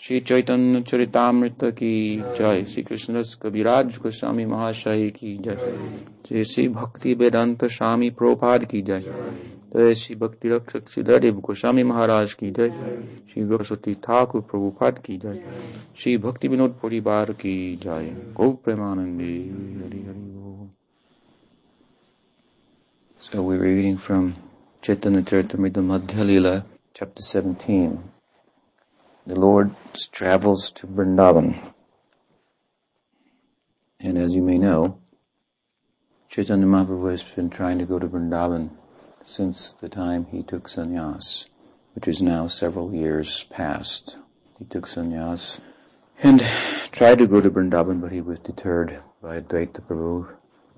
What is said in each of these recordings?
श्री चैतन्य चरितामृत की जय श्री कृष्ण कविराज गोस्वामी महाशय की जय जय श्री भक्ति वेदांत स्वामी प्रोपाद की जय जय श्री भक्ति रक्षक सिद्धदेव गोस्वामी महाराज की जय श्री सरस्वती ठाकुर प्रभुपाद की जय श्री भक्ति विनोद परिवार की जय गौ Premanandi Hari Hari So we're reading from Chaitanya Charitamrita Madhya Lila, chapter 17. The Lord travels to Vrindavan. And as you may know, Chaitanya Mahaprabhu has been trying to go to Vrindavan since the time he took sannyas, which is now several years past. He took sannyas and tried to go to Vrindavan, but he was deterred by Advaita Prabhu,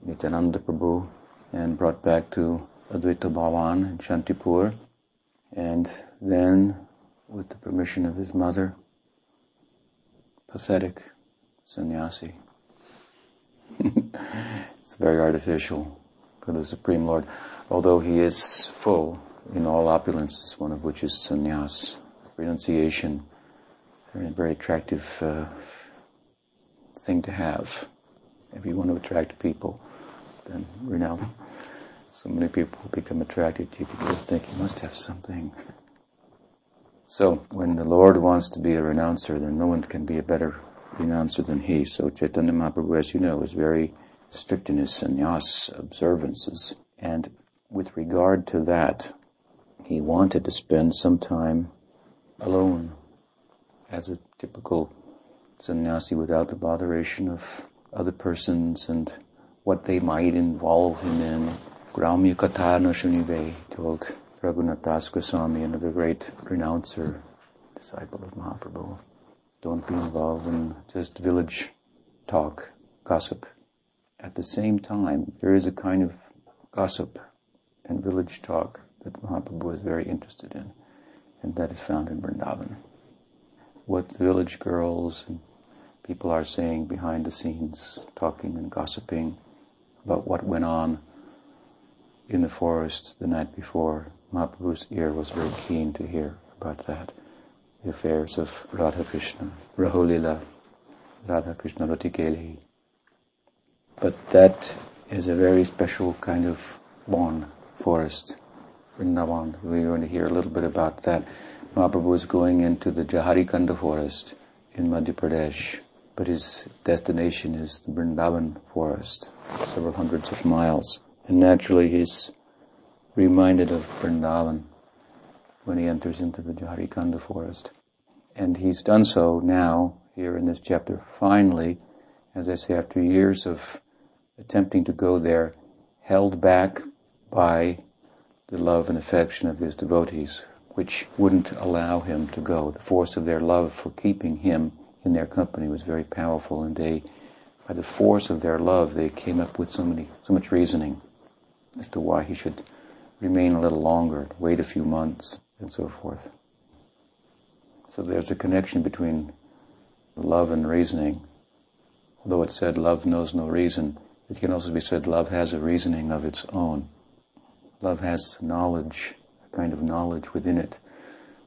Nityananda Prabhu, and brought back to Advaita Bhavan in Shantipur. And then with the permission of his mother, pathetic sannyasi. it's very artificial for the Supreme Lord, although he is full in all opulences, one of which is sannyas, renunciation, a very attractive uh, thing to have. If you want to attract people, then know, so many people become attracted to you because they think you must have something. So when the Lord wants to be a renouncer, then no one can be a better renouncer than he. So Chaitanya Mahaprabhu, as you know, is very strict in his sannyas observances. And with regard to that, he wanted to spend some time alone as a typical sannyasi without the botheration of other persons and what they might involve him in. Gramya Katana Shunive told Raghunath Goswami, another great renouncer, disciple of Mahaprabhu. Don't be involved in just village talk, gossip. At the same time, there is a kind of gossip and village talk that Mahaprabhu is very interested in, and that is found in Vrindavan. What the village girls and people are saying behind the scenes, talking and gossiping about what went on in the forest the night before, Mahaprabhu's ear was very keen to hear about that. The affairs of Radha Krishna, Rahulila, Radha Krishna Ratikeli. But that is a very special kind of lawn forest, Vrindavan. We're going to hear a little bit about that. Mahaprabhu is going into the Jharikanda forest in Madhya Pradesh, but his destination is the Vrindavan forest, several hundreds of miles. And naturally he's reminded of Vrindavan when he enters into the Jharikanda forest. And he's done so now, here in this chapter, finally, as I say, after years of attempting to go there, held back by the love and affection of his devotees, which wouldn't allow him to go. The force of their love for keeping him in their company was very powerful, and they, by the force of their love, they came up with so many, so much reasoning as to why he should remain a little longer, wait a few months, and so forth. So there's a connection between love and reasoning. Although it's said love knows no reason, it can also be said love has a reasoning of its own. Love has knowledge, a kind of knowledge within it,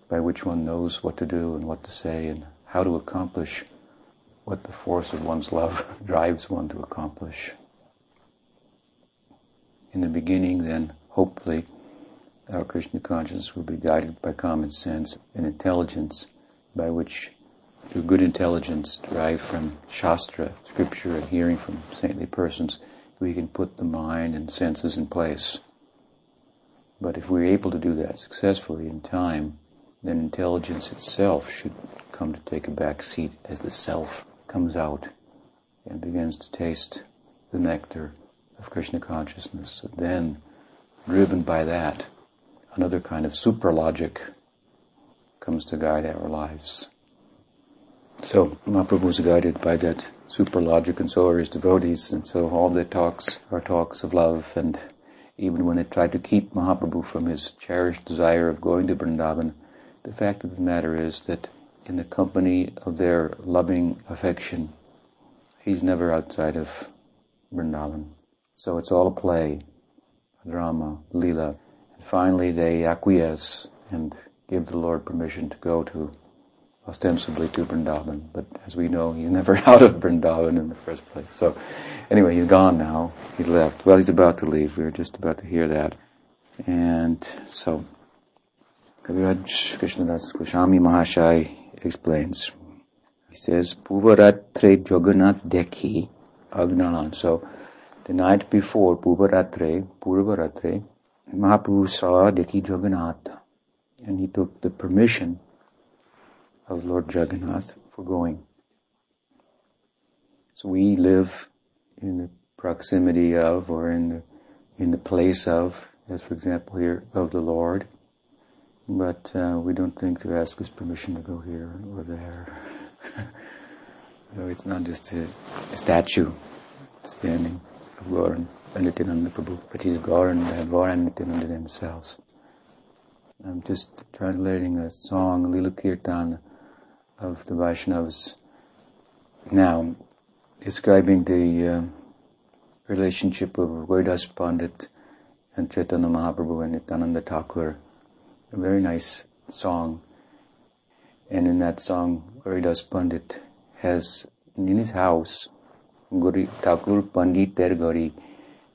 by which one knows what to do and what to say and how to accomplish what the force of one's love drives one to accomplish. In the beginning, then, hopefully, our Krishna consciousness will be guided by common sense and intelligence, by which, through good intelligence derived from Shastra, scripture, and hearing from saintly persons, we can put the mind and senses in place. But if we're able to do that successfully in time, then intelligence itself should come to take a back seat as the self comes out and begins to taste the nectar of Krishna consciousness. Then driven by that, another kind of super logic comes to guide our lives. So Mahaprabhu was guided by that super logic and so are his devotees and so all the talks are talks of love and even when they tried to keep Mahaprabhu from his cherished desire of going to Vrindavan, the fact of the matter is that in the company of their loving affection, he's never outside of Vrindavan. So it's all a play drama, lila. And finally they acquiesce and give the Lord permission to go to ostensibly to Vrindavan, but as we know, he's never out of Vrindavan in the first place. So, anyway, he's gone now. He's left. Well, he's about to leave. We were just about to hear that. And so, Kaviraj Krishnadas Goswami Mahashai explains. He says, Puvaratre Jagannath Dekhi Agnalan. So, the night before Puvaratre, Purvaratre, Mahaprabhu saw Dekhi Jagannath and he took the permission of Lord Jagannath for going. So we live in the proximity of or in the, in the place of, as for example here, of the Lord. But uh, we don't think to ask his permission to go here or there. no, it's not just a statue standing of Gaur and Nityananda Prabhu, but he's Gaur and Gaur and Nityananda themselves. I'm just translating a song, Lila Kirtan, of the Vaishnavas now, describing the uh, relationship of Gauridas Pandit and Chaitanya Mahaprabhu and Nityananda Thakur. A very nice song. And in that song, Gauridas Pandit has in his house, Gauri Thakur Pandit Gauri,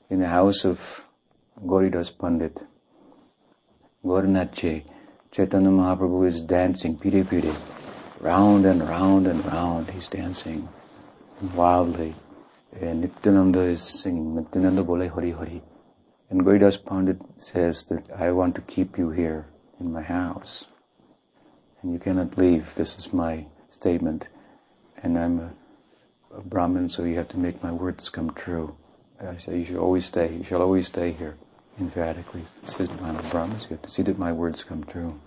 in the house of Gauridas Pandit, Gauranache, Chaitanya Mahaprabhu is dancing, pire pire, round and round and round, he's dancing wildly. And Nityananda is singing, Nityananda Bole Hari Hari. And Gauridas Pandit says that I want to keep you here in my house. And you cannot leave. This is my statement. And I'm a, Brahmin, so you have to make my words come true. I say you should always stay. You shall always stay here emphatically says, I'm a Brahmas, you have to see that my words come true.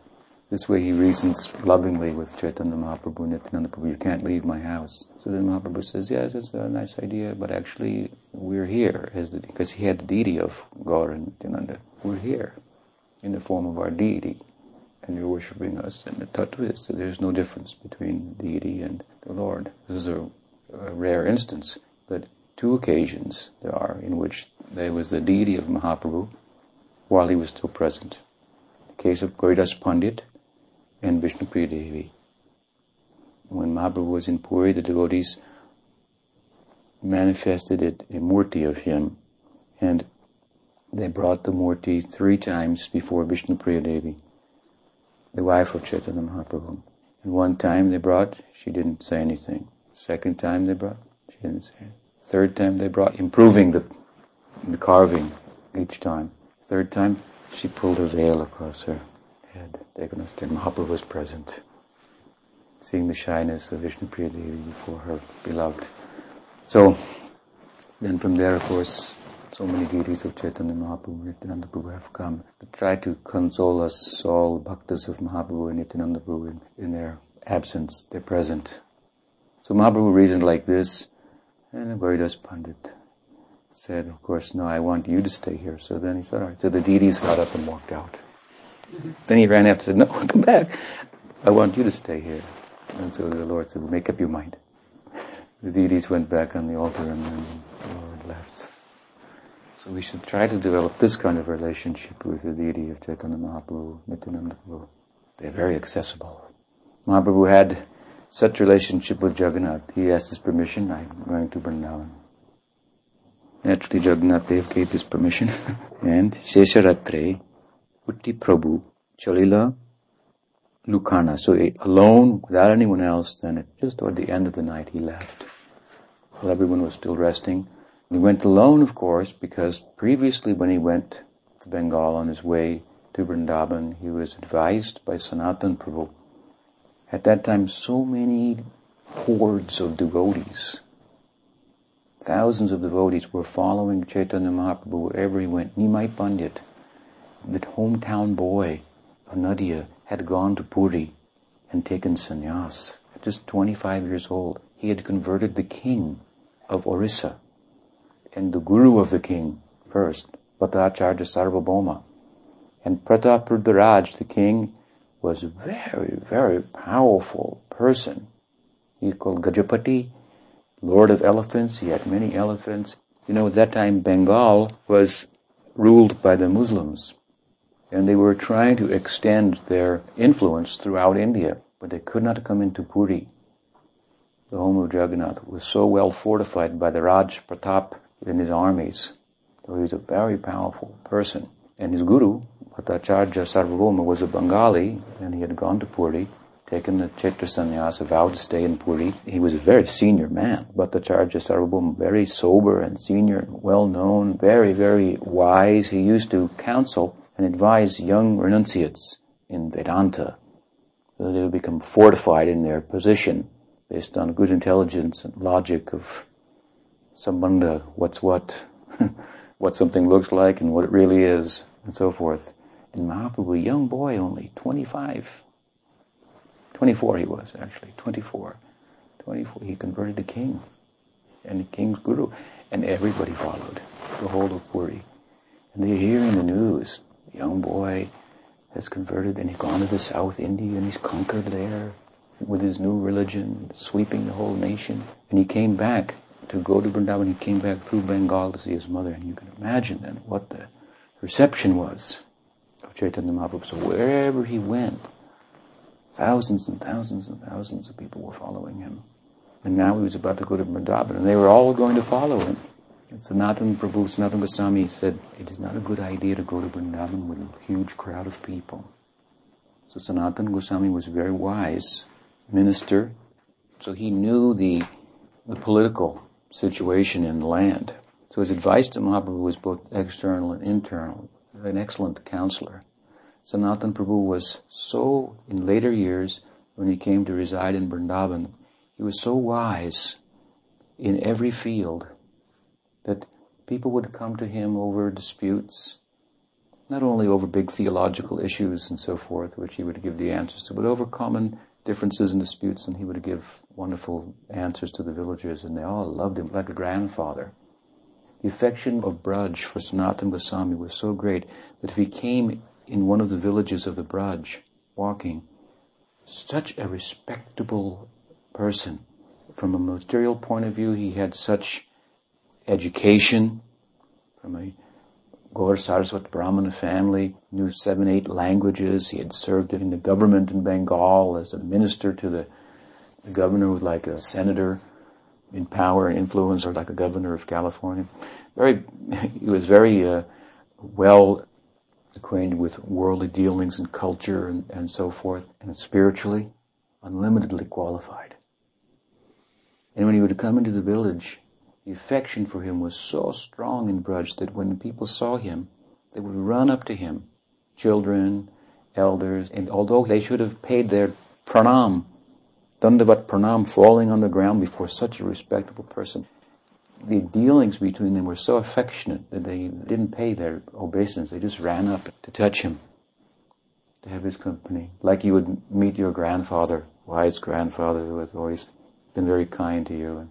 This way he reasons lovingly with Chaitanya Mahaprabhu Nityananda Prabhu, you can't leave my house. So then Mahaprabhu says, yes, it's a nice idea, but actually we're here, the, because he had the deity of Gaur and Nityananda. We're here in the form of our deity, and you're worshipping us, and the tattva is, so there's no difference between deity and the Lord. This is a, a rare instance, but two occasions there are in which there was the deity of Mahaprabhu while he was still present. The case of Gauridas Pandit and Vishnupriya Devi. When Mahaprabhu was in Puri, the devotees manifested it, a murti of him, and they brought the murti three times before Vishnupriya Devi, the wife of Chaitanya Mahaprabhu. And one time they brought, she didn't say anything. Second time they brought, she didn't say anything. Third time they brought, improving the, the carving each time. Third time, she pulled her veil across her head. Devanasthi Mahaprabhu was present, seeing the shyness of Vishnu Devi before her beloved. So, then from there, of course, so many deities of Chaitanya Mahaprabhu and Nityananda Prabhu have come to try to console us all bhaktas of Mahaprabhu and Nityananda Prabhu in, in their absence, their present. So Mahaprabhu reasoned like this, and Gauridas Pandit said, of course, no, I want you to stay here. So then he said, all right. So the deities got up and walked out. Then he ran after and said, no, come back. I want you to stay here. And so the Lord said, make up your mind. The deities went back on the altar and then the Lord left. So we should try to develop this kind of relationship with the deity of Chaitanya Mahaprabhu, Nityananda Prabhu. They're very accessible. Mahaprabhu had such relationship with Jagannath. He asked his permission, I'm going to Vrindavan. Naturally, Jagannath Dev gave his permission. and Shesharatre, Utti Prabhu, Chalila, Lukana. So eh, alone, without anyone else, then just toward the end of the night he left. While everyone was still resting. He went alone, of course, because previously when he went to Bengal on his way to Vrindavan, he was advised by Sanatan Prabhu at that time, so many hordes of devotees, thousands of devotees were following Chaitanya Mahaprabhu wherever he went. Nimai Pandit, hometown boy of Nadia, had gone to Puri and taken sannyas. At just 25 years old, he had converted the king of Orissa and the guru of the king first, Bhattacharya Sarvabhauma. And Pratap Rudraj, the king, was a very, very powerful person. He's called Gajapati, Lord of Elephants. He had many elephants. You know, at that time Bengal was ruled by the Muslims. And they were trying to extend their influence throughout India. but they could not come into Puri. The home of Jagannath was so well fortified by the Raj Pratap in his armies. So he was a very powerful person. And his guru, Bhattacharya Sarvabhauma, was a Bengali, and he had gone to Puri, taken the Kshetra sannyasa, vowed to stay in Puri. He was a very senior man. Bhattacharya Sarvabhauma, very sober and senior, well known, very, very wise. He used to counsel and advise young renunciates in Vedanta so that they would become fortified in their position based on good intelligence and logic of sambandha, what's what, what something looks like and what it really is, and so forth. Mahaprabhu, a young boy only, 25, 24 he was actually, 24, 24, he converted to king, and the king's guru, and everybody followed, the whole of Puri. And they're hearing the news, young boy has converted and he's gone to the South India and he's conquered there with his new religion, sweeping the whole nation. And he came back to go to Vrindavan. He came back through Bengal to see his mother. And you can imagine then what the reception was Chaitanya Mahaprabhu. So wherever he went, thousands and thousands and thousands of people were following him. And now he was about to go to Vrindavan, and they were all going to follow him. And Sanatan Prabhu, Sanatan Goswami said, it is not a good idea to go to Vrindavan with a huge crowd of people. So Sanatan Goswami was a very wise minister, so he knew the, the political situation in the land. So his advice to Mahaprabhu was both external and internal, an excellent counselor. Sanatan Prabhu was so, in later years, when he came to reside in Vrindavan, he was so wise in every field that people would come to him over disputes, not only over big theological issues and so forth, which he would give the answers to, but over common differences and disputes, and he would give wonderful answers to the villagers, and they all loved him like a grandfather. The affection of Braj for Sanatan Goswami was so great that if he came in one of the villages of the Braj, walking, such a respectable person. From a material point of view, he had such education from a Gaur Saraswat Brahmana family, knew seven, eight languages. He had served in the government in Bengal as a minister to the, the governor, was like a senator in power and influence, or like a governor of California. Very, he was very uh, well acquainted with worldly dealings and culture and, and so forth, and spiritually, unlimitedly qualified. And when he would come into the village, the affection for him was so strong in Braj that when people saw him, they would run up to him, children, elders, and although they should have paid their pranam, dandavat pranam, falling on the ground before such a respectable person, the dealings between them were so affectionate that they didn't pay their obeisance. They just ran up to touch him, to have his company, like you would meet your grandfather, wise grandfather who has always been very kind to you.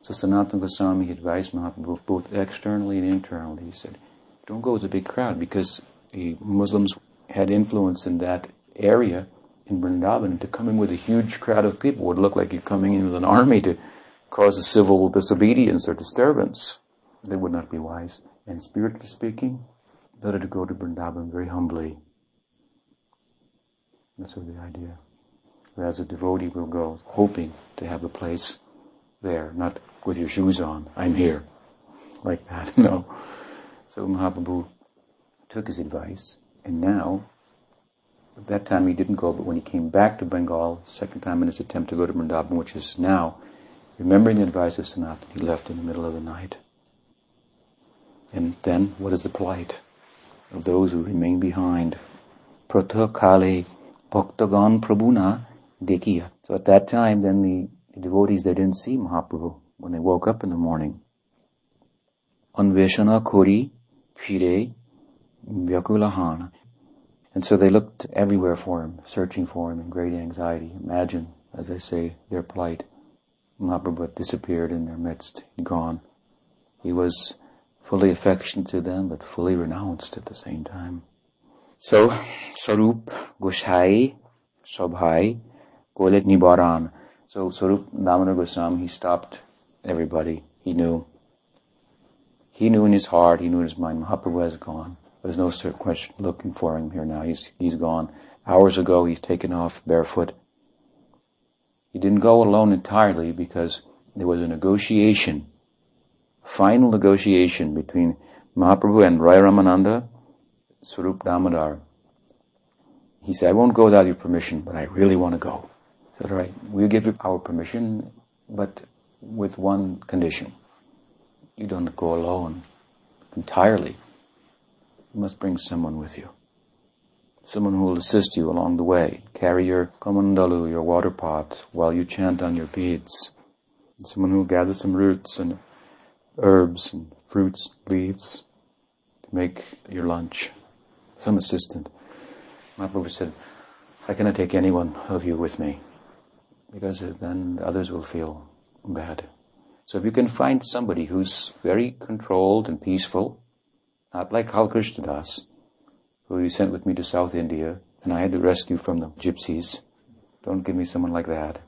So Sanatana Goswami advised Mahaprabhu both externally and internally. He said, don't go with a big crowd because the Muslims had influence in that area in Vrindavan. To come in with a huge crowd of people would look like you're coming in with an army to cause a civil disobedience or disturbance. They would not be wise. And spiritually speaking, better to go to Vrindavan very humbly. That's sort of the idea. Whereas a devotee will go hoping to have a place there, not with your shoes on. I'm here. Like that. no. So Mahaprabhu took his advice, and now, at that time he didn't go, but when he came back to Bengal, second time in his attempt to go to Vrindavan, which is now, remembering the advice of Sanatana, he left in the middle of the night. And then, what is the plight of those who remain behind? Prato kale bhaktagan prabhuna dekiya. So at that time, then the the devotees, they didn't see Mahaprabhu when they woke up in the morning. Anveshana kori phire vyakulahana. And so they looked everywhere for him, searching for him in great anxiety. Imagine, as I say, their plight. Mahaprabhu had disappeared in their midst, gone. He was fully affectionate to them, but fully renounced at the same time. So, Sarup Gosai Sabhai Golet Nibaran. So Swarup Damodar Goswami, he stopped everybody. He knew. He knew in his heart, he knew in his mind, Mahaprabhu has gone. There's no question looking for him here now. He's, he's gone. Hours ago, he's taken off barefoot He didn't go alone entirely because there was a negotiation, final negotiation between Mahaprabhu and Rai Ramananda, Swarup Damodar. He said, I won't go without your permission, but I really want to go. I said, all right, we'll give you our permission, but with one condition. You don't go alone entirely. You must bring someone with you. Someone who will assist you along the way. Carry your kamandalu, your water pot, while you chant on your beads. Someone who will gather some roots and herbs and fruits, leaves to make your lunch. Some assistant. Mahaprabhu said, I cannot take any one of you with me because then others will feel bad. So if you can find somebody who's very controlled and peaceful, not like Hal Das, who you sent with me to South India, and I had to rescue from the gypsies. Don't give me someone like that.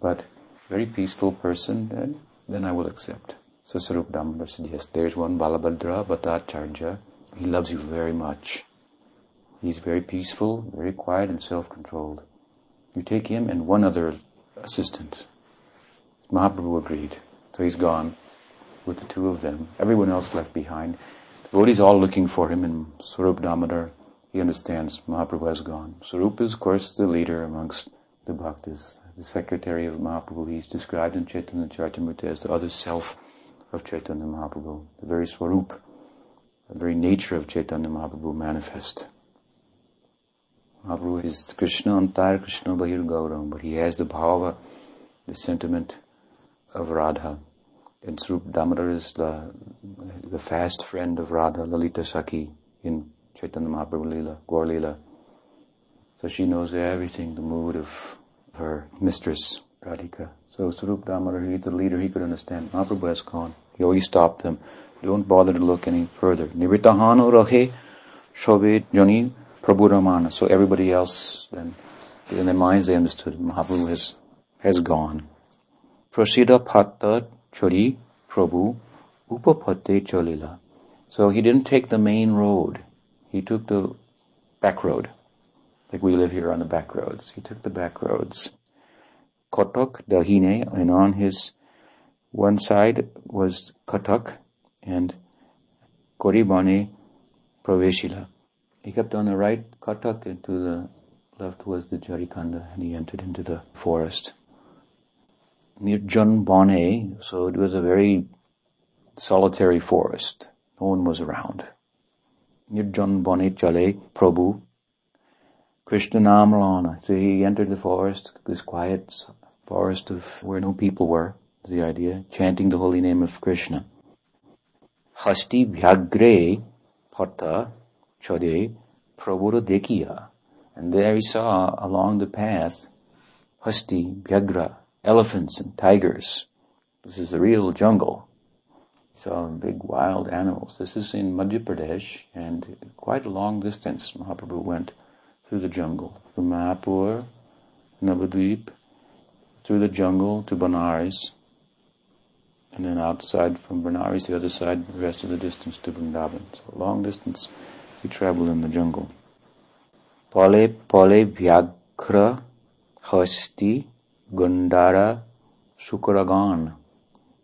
But very peaceful person, then, then I will accept. So Swarup Damodar said, yes, there's one Balabhadra Bhattacharya. He loves you very much. He's very peaceful, very quiet and self-controlled. You take him and one other assistant. Mahaprabhu agreed. So he's gone with the two of them. Everyone else left behind. Devotees all looking for him in Swarup Damodar. He understands Mahaprabhu has gone. Swarup is, of course, the leader amongst the bhaktas, the secretary of Mahaprabhu. He's described in Chaitanya Charitamrita as the other self of Chaitanya Mahaprabhu, the very Swarup, the very nature of Chaitanya Mahaprabhu manifest. Mahaprabhu is Krishna Antar Krishna Bahir Gauram, but he has the bhava, the sentiment of Radha. And Swarup Damodar is the, the fast friend of Radha, Lalita Sakhi, in Chaitanya Mahaprabhu Lila, Gaur Lila. So she knows everything, the mood of her mistress, Radhika. So Swarup Damodar, he's the leader, he could understand. Mahaprabhu has gone. He always stopped them. Don't bother to look any further. Nivritahano rahe shobe jani Prabhu Ramana. So everybody else, then, in their minds, they understood Mahaprabhu has, has gone. Prasida Patta Chari Prabhu Upapate Cholila. So he didn't take the main road. He took the back road. Like we live here on the back roads. He took the back roads. Kotak Dahine, and on his one side was Katak and Koribane Praveshila. He kept on the right, Katak, and to the left was the Jharikanda, and he entered into the forest near John Bonnet, so it was a very solitary forest. No one was around. Near John Bonnet Chale, Prabhu, Krishna Namrana. So he entered the forest, this quiet forest of where no people were, the idea, chanting the holy name of Krishna. Hasti Vyagre Pata Chade Prabhura Dekiya. And there he saw along the path Hasti Vyagra, elephants and tigers. This is the real jungle. So big wild animals. This is in Madhya Pradesh and quite a long distance Mahaprabhu went through the jungle. From Mayapur, Navadvip, through the jungle to Benares, and then outside from Benares, the other side, the rest of the distance to Vrindavan. So long distance he traveled in the jungle. Pale Pale Vyagra Hasti Gundara Sukuragan.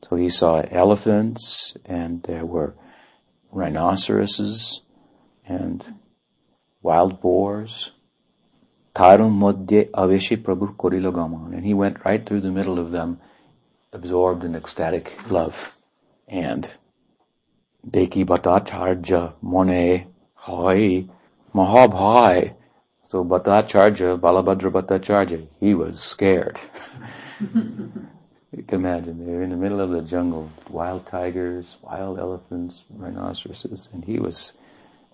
So he saw elephants and there were rhinoceroses and wild boars. Tarum Modye Aveshi Prabhu Korilogaman. And he went right through the middle of them, absorbed in ecstatic love. And Deki Bhattacharya Mone Hai Mahabhai so Bhattacharya, Balabhadra Bhattacharya, he was scared. you can imagine, they're in the middle of the jungle, wild tigers, wild elephants, rhinoceroses, and he was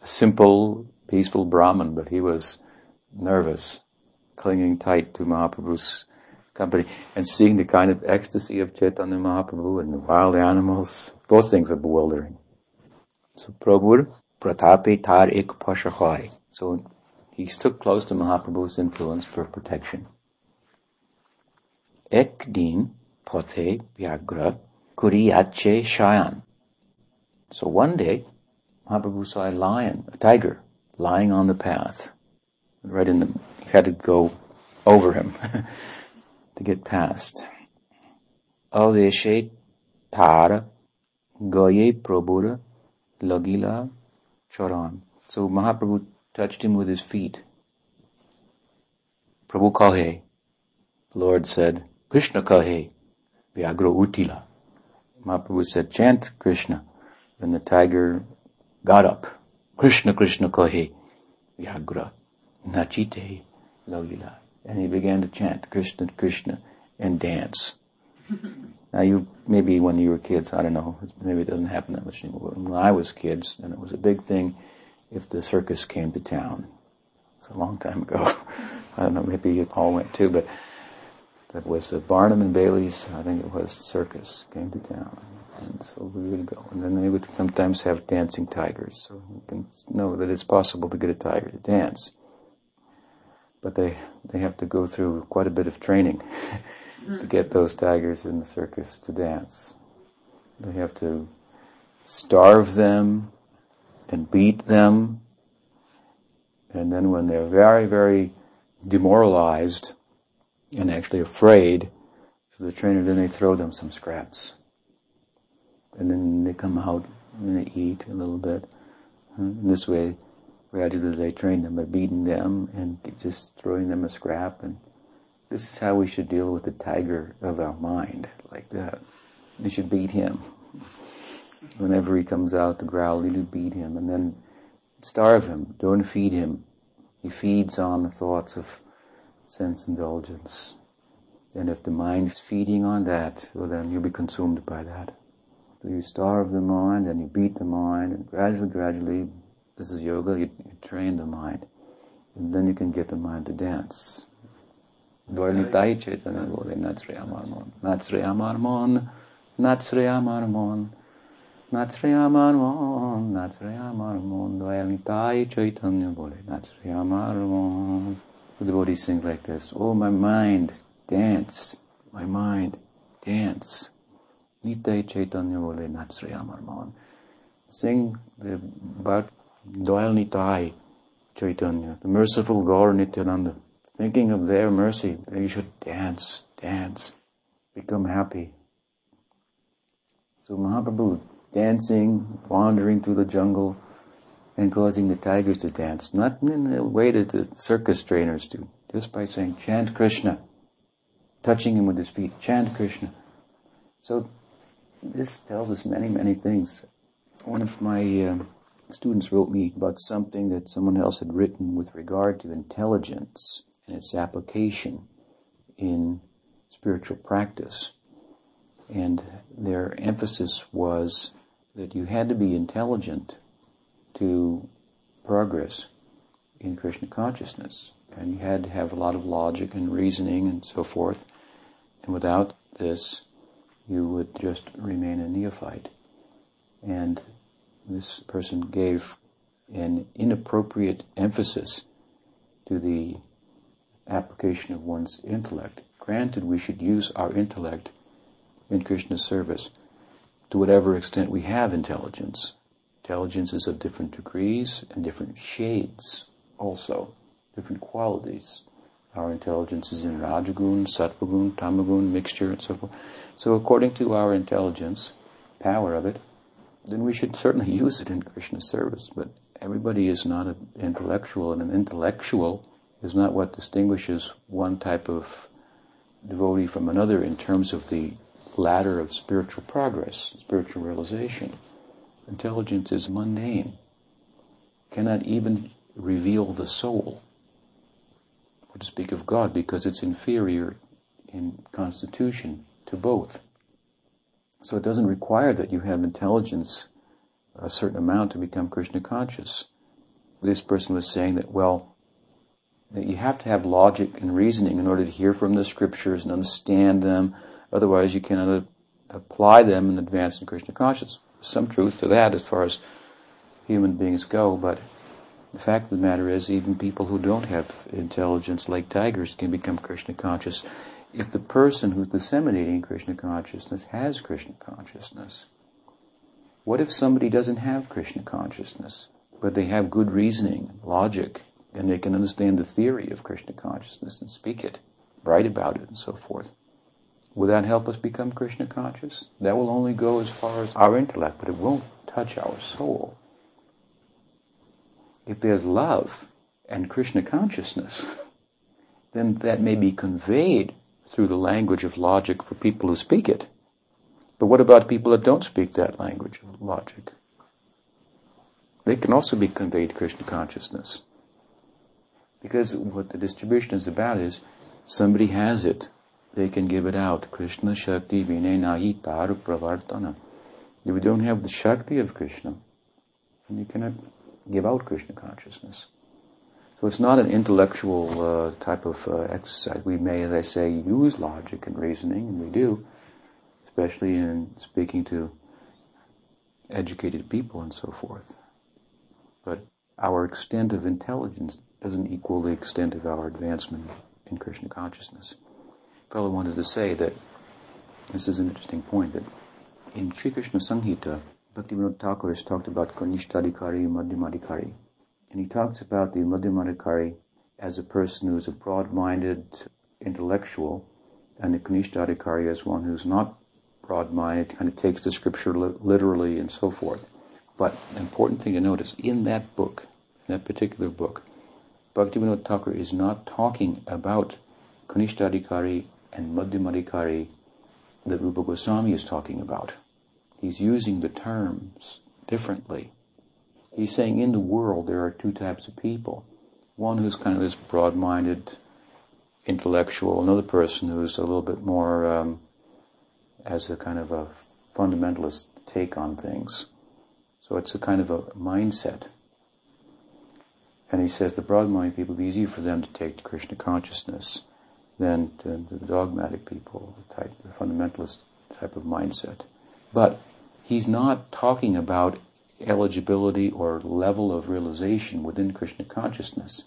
a simple, peaceful Brahmin, but he was nervous, clinging tight to Mahaprabhu's company, and seeing the kind of ecstasy of Chaitanya Mahaprabhu and the wild animals, both things are bewildering. So Prabhu, Pratape Tar Ik Pashahai. So he took close to Mahaprabhu's influence for protection. Ek din pote vyagra kuriyache shayan. So one day, Mahaprabhu saw a lion, a tiger, lying on the path. Right in the, he had to go over him. to get past. Aveshe Tara Goye Prabhura Lagila Charan. So Mahaprabhu touched him with his feet. Prabhu kahe. The Lord said, Krishna kahe. Vyagro Utila. Mahaprabhu said, chant Krishna. And the tiger got up. Krishna Krishna kahe. Vyagra. Nachite Lagila. And he began to chant Krishna Krishna and dance. now you, maybe when you were kids, I don't know, maybe it doesn't happen that much anymore. When I was kids, then it was a big thing if the circus came to town. It's a long time ago. I don't know, maybe you all went too, but that was the Barnum and Bailey's, I think it was circus, came to town. And so we would go. And then they would sometimes have dancing tigers. So you can know that it's possible to get a tiger to dance. But they, they have to go through quite a bit of training to mm. get those tigers in the circus to dance. They have to starve them and beat them. And then when they're very, very demoralized and actually afraid of the trainer, then they throw them some scraps. And then they come out and they eat a little bit. In this way, gradually they train them by beating them and just throwing them a scrap. And this is how we should deal with the tiger of our mind, like that. We should beat him. Whenever he comes out to growl, you beat him and then starve him. Don't feed him. He feeds on the thoughts of sense indulgence. And if the mind is feeding on that, well then you'll be consumed by that. So you starve the mind and you beat the mind and gradually, gradually, this is yoga, you, you train the mind. And then you can get the mind to dance. Dvarnitai Chaitanya bole, Natsre Natsre Natsre Natsre Amarmon, Dvarnitai Chaitanya bole, Natsre Amarmon. The devotees sing like this, Oh my mind, dance, my mind, dance. Nitai Chaitanya Bole Natsri Amarman. Sing the, about Doyal Nitai Chaitanya, the merciful Gaur Nityananda. Thinking of their mercy, you should dance, dance, become happy. So Mahaprabhu dancing, wandering through the jungle, and causing the tigers to dance, not in the way that the circus trainers do, just by saying, chant Krishna, touching him with his feet, chant Krishna. So this tells us many, many things. One of my um, students wrote me about something that someone else had written with regard to intelligence and its application in spiritual practice. And their emphasis was that you had to be intelligent to progress in Krishna consciousness. And you had to have a lot of logic and reasoning and so forth. And without this, you would just remain a neophyte. And this person gave an inappropriate emphasis to the application of one's intellect. Granted, we should use our intellect in Krishna's service to whatever extent we have intelligence. Intelligence is of different degrees and different shades also, different qualities. Our intelligence is in Rajagun, Sattvagun, Tamagun, mixture, and so forth. So according to our intelligence, power of it, then we should certainly use it in Krishna's service. But everybody is not an intellectual, and an intellectual is not what distinguishes one type of devotee from another in terms of the ladder of spiritual progress, spiritual realization. Intelligence is mundane, cannot even reveal the soul, or to speak of God, because it's inferior in constitution to both. So it doesn't require that you have intelligence a certain amount to become Krishna conscious. This person was saying that, well, that you have to have logic and reasoning in order to hear from the scriptures and understand them. Otherwise, you cannot apply them and advance in Krishna consciousness. Some truth to that as far as human beings go, but the fact of the matter is, even people who don't have intelligence, like tigers, can become Krishna conscious if the person who's disseminating Krishna consciousness has Krishna consciousness. What if somebody doesn't have Krishna consciousness, but they have good reasoning, logic, and they can understand the theory of Krishna consciousness and speak it? write about it and so forth. Will that help us become Krishna conscious? That will only go as far as our intellect, but it won't touch our soul. If there's love and Krishna consciousness, then that may be conveyed through the language of logic for people who speak it. But what about people that don't speak that language of logic? They can also be conveyed Krishna consciousness. Because what the distribution is about is somebody has it, they can give it out. Krishna Shakti Vine Nahi Taru Pravartana. If you don't have the Shakti of Krishna, then you cannot give out Krishna consciousness. So it's not an intellectual uh, type of uh, exercise. We may, as I say, use logic and reasoning, and we do, especially in speaking to educated people and so forth. But our extent of intelligence doesn't equal the extent of our advancement in Krishna consciousness. Fellow wanted to say that this is an interesting point that in Sri Krishna Samhita, Bhaktivinoda Thakur has talked about Kanishtadikari, Madhyamadikari. And he talks about the Madhyamadikari as a person who is a broad-minded intellectual, and the Kanishtadikari as one who's not broad-minded, kind of takes the scripture li- literally and so forth. But the important thing to notice, in that book, in that particular book, Bhaktivinoda Thakur is not talking about Kanishtadikari and Madhyamadikari that Rupa Goswami is talking about. He's using the terms differently. He's saying in the world there are two types of people. One who's kind of this broad-minded intellectual, another person who's a little bit more um, as a kind of a fundamentalist take on things. So it's a kind of a mindset. And he says the broad-minded people, it's easier for them to take Krishna consciousness than the dogmatic people, the type, the fundamentalist type of mindset. But he's not talking about eligibility or level of realization within Krishna consciousness.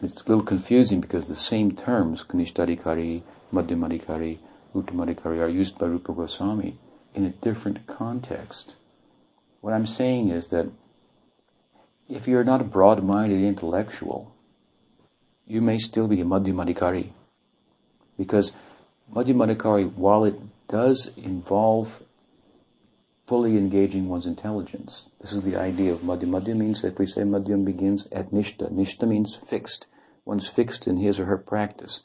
It's a little confusing because the same terms, Kanishtadikari, Madhyamadikari, Uttamadikari, are used by Rupa Goswami in a different context. What I'm saying is that if you're not a broad-minded intellectual, you may still be a Madhyamadikari. Because Madhyamadikari, while it does involve fully engaging one's intelligence. This is the idea of madhyam. Madhyam means, if we say madhyam begins at nishta. Nishta means fixed. One's fixed in his or her practice.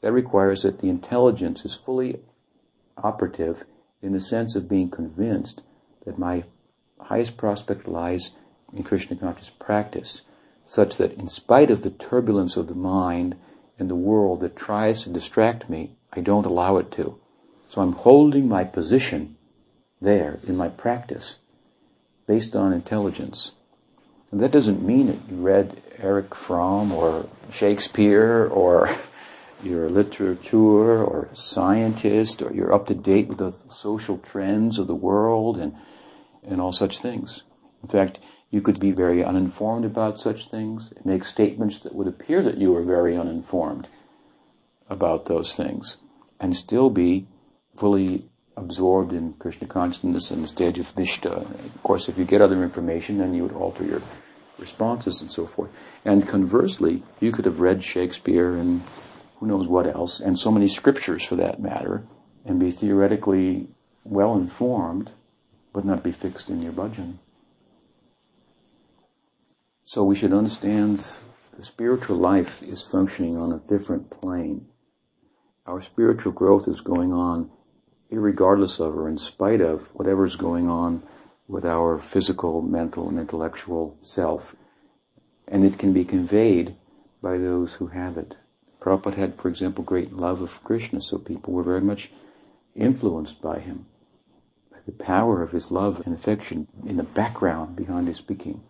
That requires that the intelligence is fully operative in the sense of being convinced that my highest prospect lies in Krishna conscious practice, such that in spite of the turbulence of the mind and the world that tries to distract me, I don't allow it to. So I'm holding my position there in my practice based on intelligence. And that doesn't mean that you read Erich Fromm or Shakespeare or you're a literature or a scientist or you're up to date with the social trends of the world and, and all such things. In fact, you could be very uninformed about such things, make statements that would appear that you are very uninformed about those things, and still be fully absorbed in Krishna consciousness in the stage of nishta. Of course, if you get other information, then you would alter your responses and so forth. And conversely, you could have read Shakespeare and who knows what else, and so many scriptures for that matter, and be theoretically well informed, but not be fixed in your bhajan. So we should understand the spiritual life is functioning on a different plane. Our spiritual growth is going on regardless of or in spite of whatever's going on with our physical, mental, and intellectual self. And it can be conveyed by those who have it. Prabhupada had, for example, great love of Krishna, so people were very much influenced by him, by the power of his love and affection in the background behind his speaking.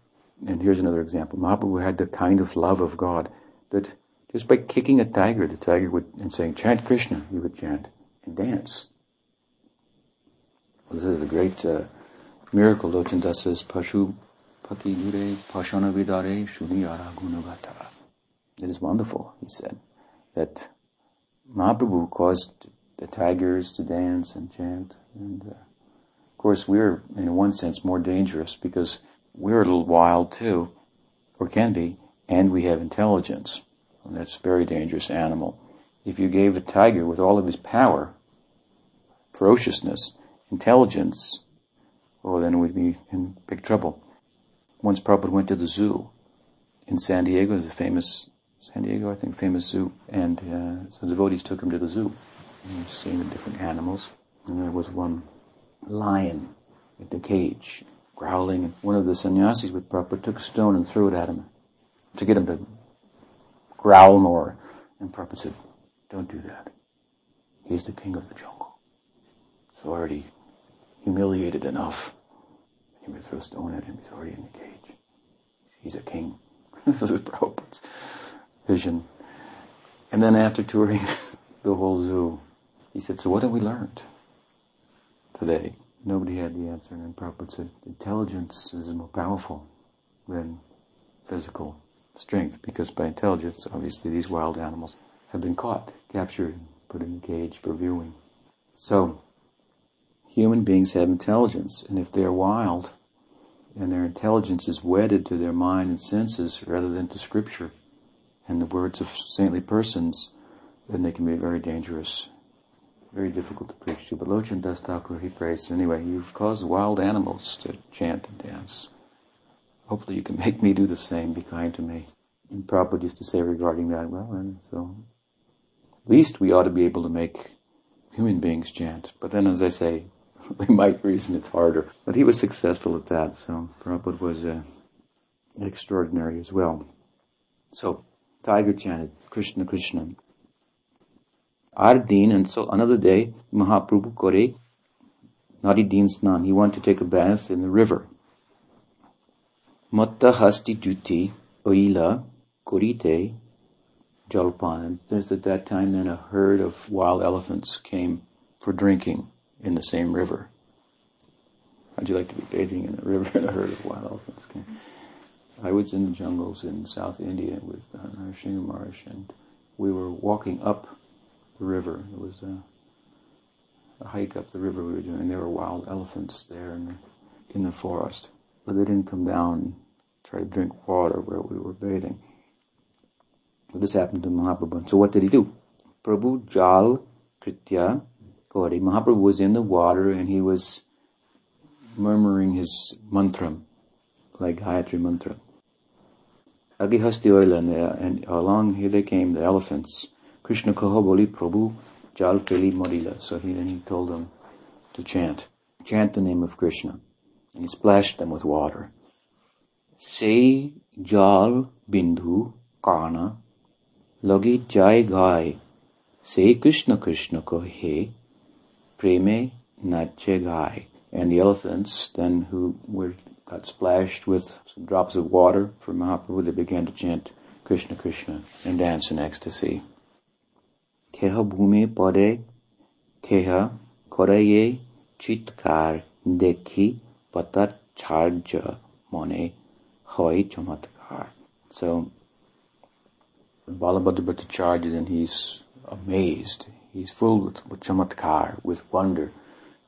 And here's another example. Mahaprabhu had the kind of love of God that just by kicking a tiger, the tiger would, and saying, chant Krishna, he would chant and dance. This is a great uh, miracle. Lochan says, Pashu Paki Dure Pashana Vidare Shuniyara. It is wonderful, he said, that Mahaprabhu caused the tigers to dance and chant. And uh, of course, we're, in one sense, more dangerous because we're a little wild too, or can be, and we have intelligence. And that's a very dangerous animal. if you gave a tiger with all of his power, ferociousness, intelligence, well, then we'd be in big trouble. Once Prabhupada went to the zoo in San Diego, the famous San Diego, I think, famous zoo, and uh, so devotees took him to the zoo. And seeing the different animals, and there was one lion in the cage, growling. And one of the sannyasis with Prabhupada took a stone and threw it at him to get him to growl more. And Prabhupada said, don't do that. He's the king of the jungle. So already humiliated enough. You would throw a stone at him, he's already in the cage. He's a king. this is Prabhupada's vision. And then after touring the whole zoo, he said, so what have we learned today? Nobody had the answer, and Prabhupada said, intelligence is more powerful than physical strength, because by intelligence, obviously, these wild animals have been caught, captured, put in a cage for viewing. So, human beings have intelligence, and if they're wild, and their intelligence is wedded to their mind and senses rather than to scripture and the words of saintly persons, then they can be very dangerous, very difficult to preach to. But Lochan Das Thakur, he prays, anyway, you've caused wild animals to chant and dance. Hopefully you can make me do the same, be kind to me. And Prabhupada used to say regarding that, well, and so at least we ought to be able to make human beings chant. But then, as I say, we might reason it's harder. But he was successful at that, so Prabhupada was uh, extraordinary as well. So, Tiger chanted, Krishna, Krishna. Ardeen, and so another day, Mahaprabhu Kore, Nadi Deen Snan, he wanted to take a bath in the river. Matta Hasti Duti, Oila, Korite, Jalpan. There's at that time then a herd of wild elephants came for drinking in the same river. How'd you like to be bathing in the river and a herd of wild elephants came? I was in the jungles in South India with uh, Narasimha and we were walking up the river. It was a, a, hike up the river we were doing. There were wild elephants there in the, in the forest. But they didn't come down and try to drink water where we were bathing. So this happened to Mahaprabhu. So what did he do? Prabhu Jal Kritya Gauri. Mahaprabhu was in the water and he was murmuring his mantra, like Gayatri mantra. Agihasti oil uh, and along here they came the elephants. Krishna Kahaboli Prabhu Jal Peli Madila. So he then he told them to chant. Chant the name of Krishna. And he splashed them with water. Say Jal Bindhu Kana Logi Jai Gai Say Krishna Krishna Ko Preme Nache Gai. And the elephants then who were got splashed with some drops of water from Mahaprabhu, they began to chant Krishna Krishna and dance in ecstasy. Pade keha koraye chitkar dekhi patar charja mone hoy chamatkar. So Balabhadra Bhattacharya, and he's amazed. He's filled with, with chamatkar, with wonder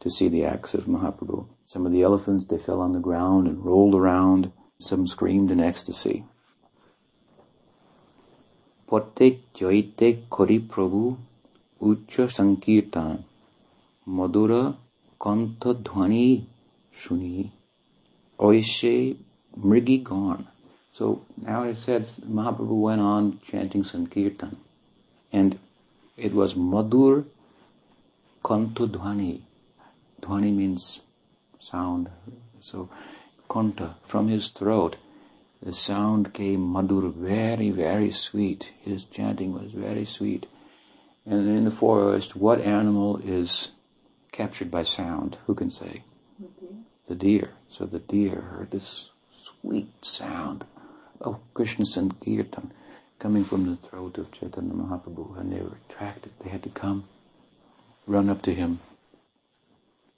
to see the acts of Mahaprabhu. Some of the elephants, they fell on the ground and rolled around. Some screamed in ecstasy. Joite kori prabhu ucha sankirtan madura kanta dhvani shuni oishe mrigi gone. So now it says Mahaprabhu went on chanting Sankirtan. And it was Madhur Kanta Dhwani. Dhwani means sound. So Kanta, from his throat, the sound came Madhur, very, very sweet. His chanting was very sweet. And in the forest, what animal is captured by sound? Who can say? The deer. So the deer heard this sweet sound of Krishna Sankirtan coming from the throat of Chaitanya Mahaprabhu and they were attracted. They had to come, run up to him.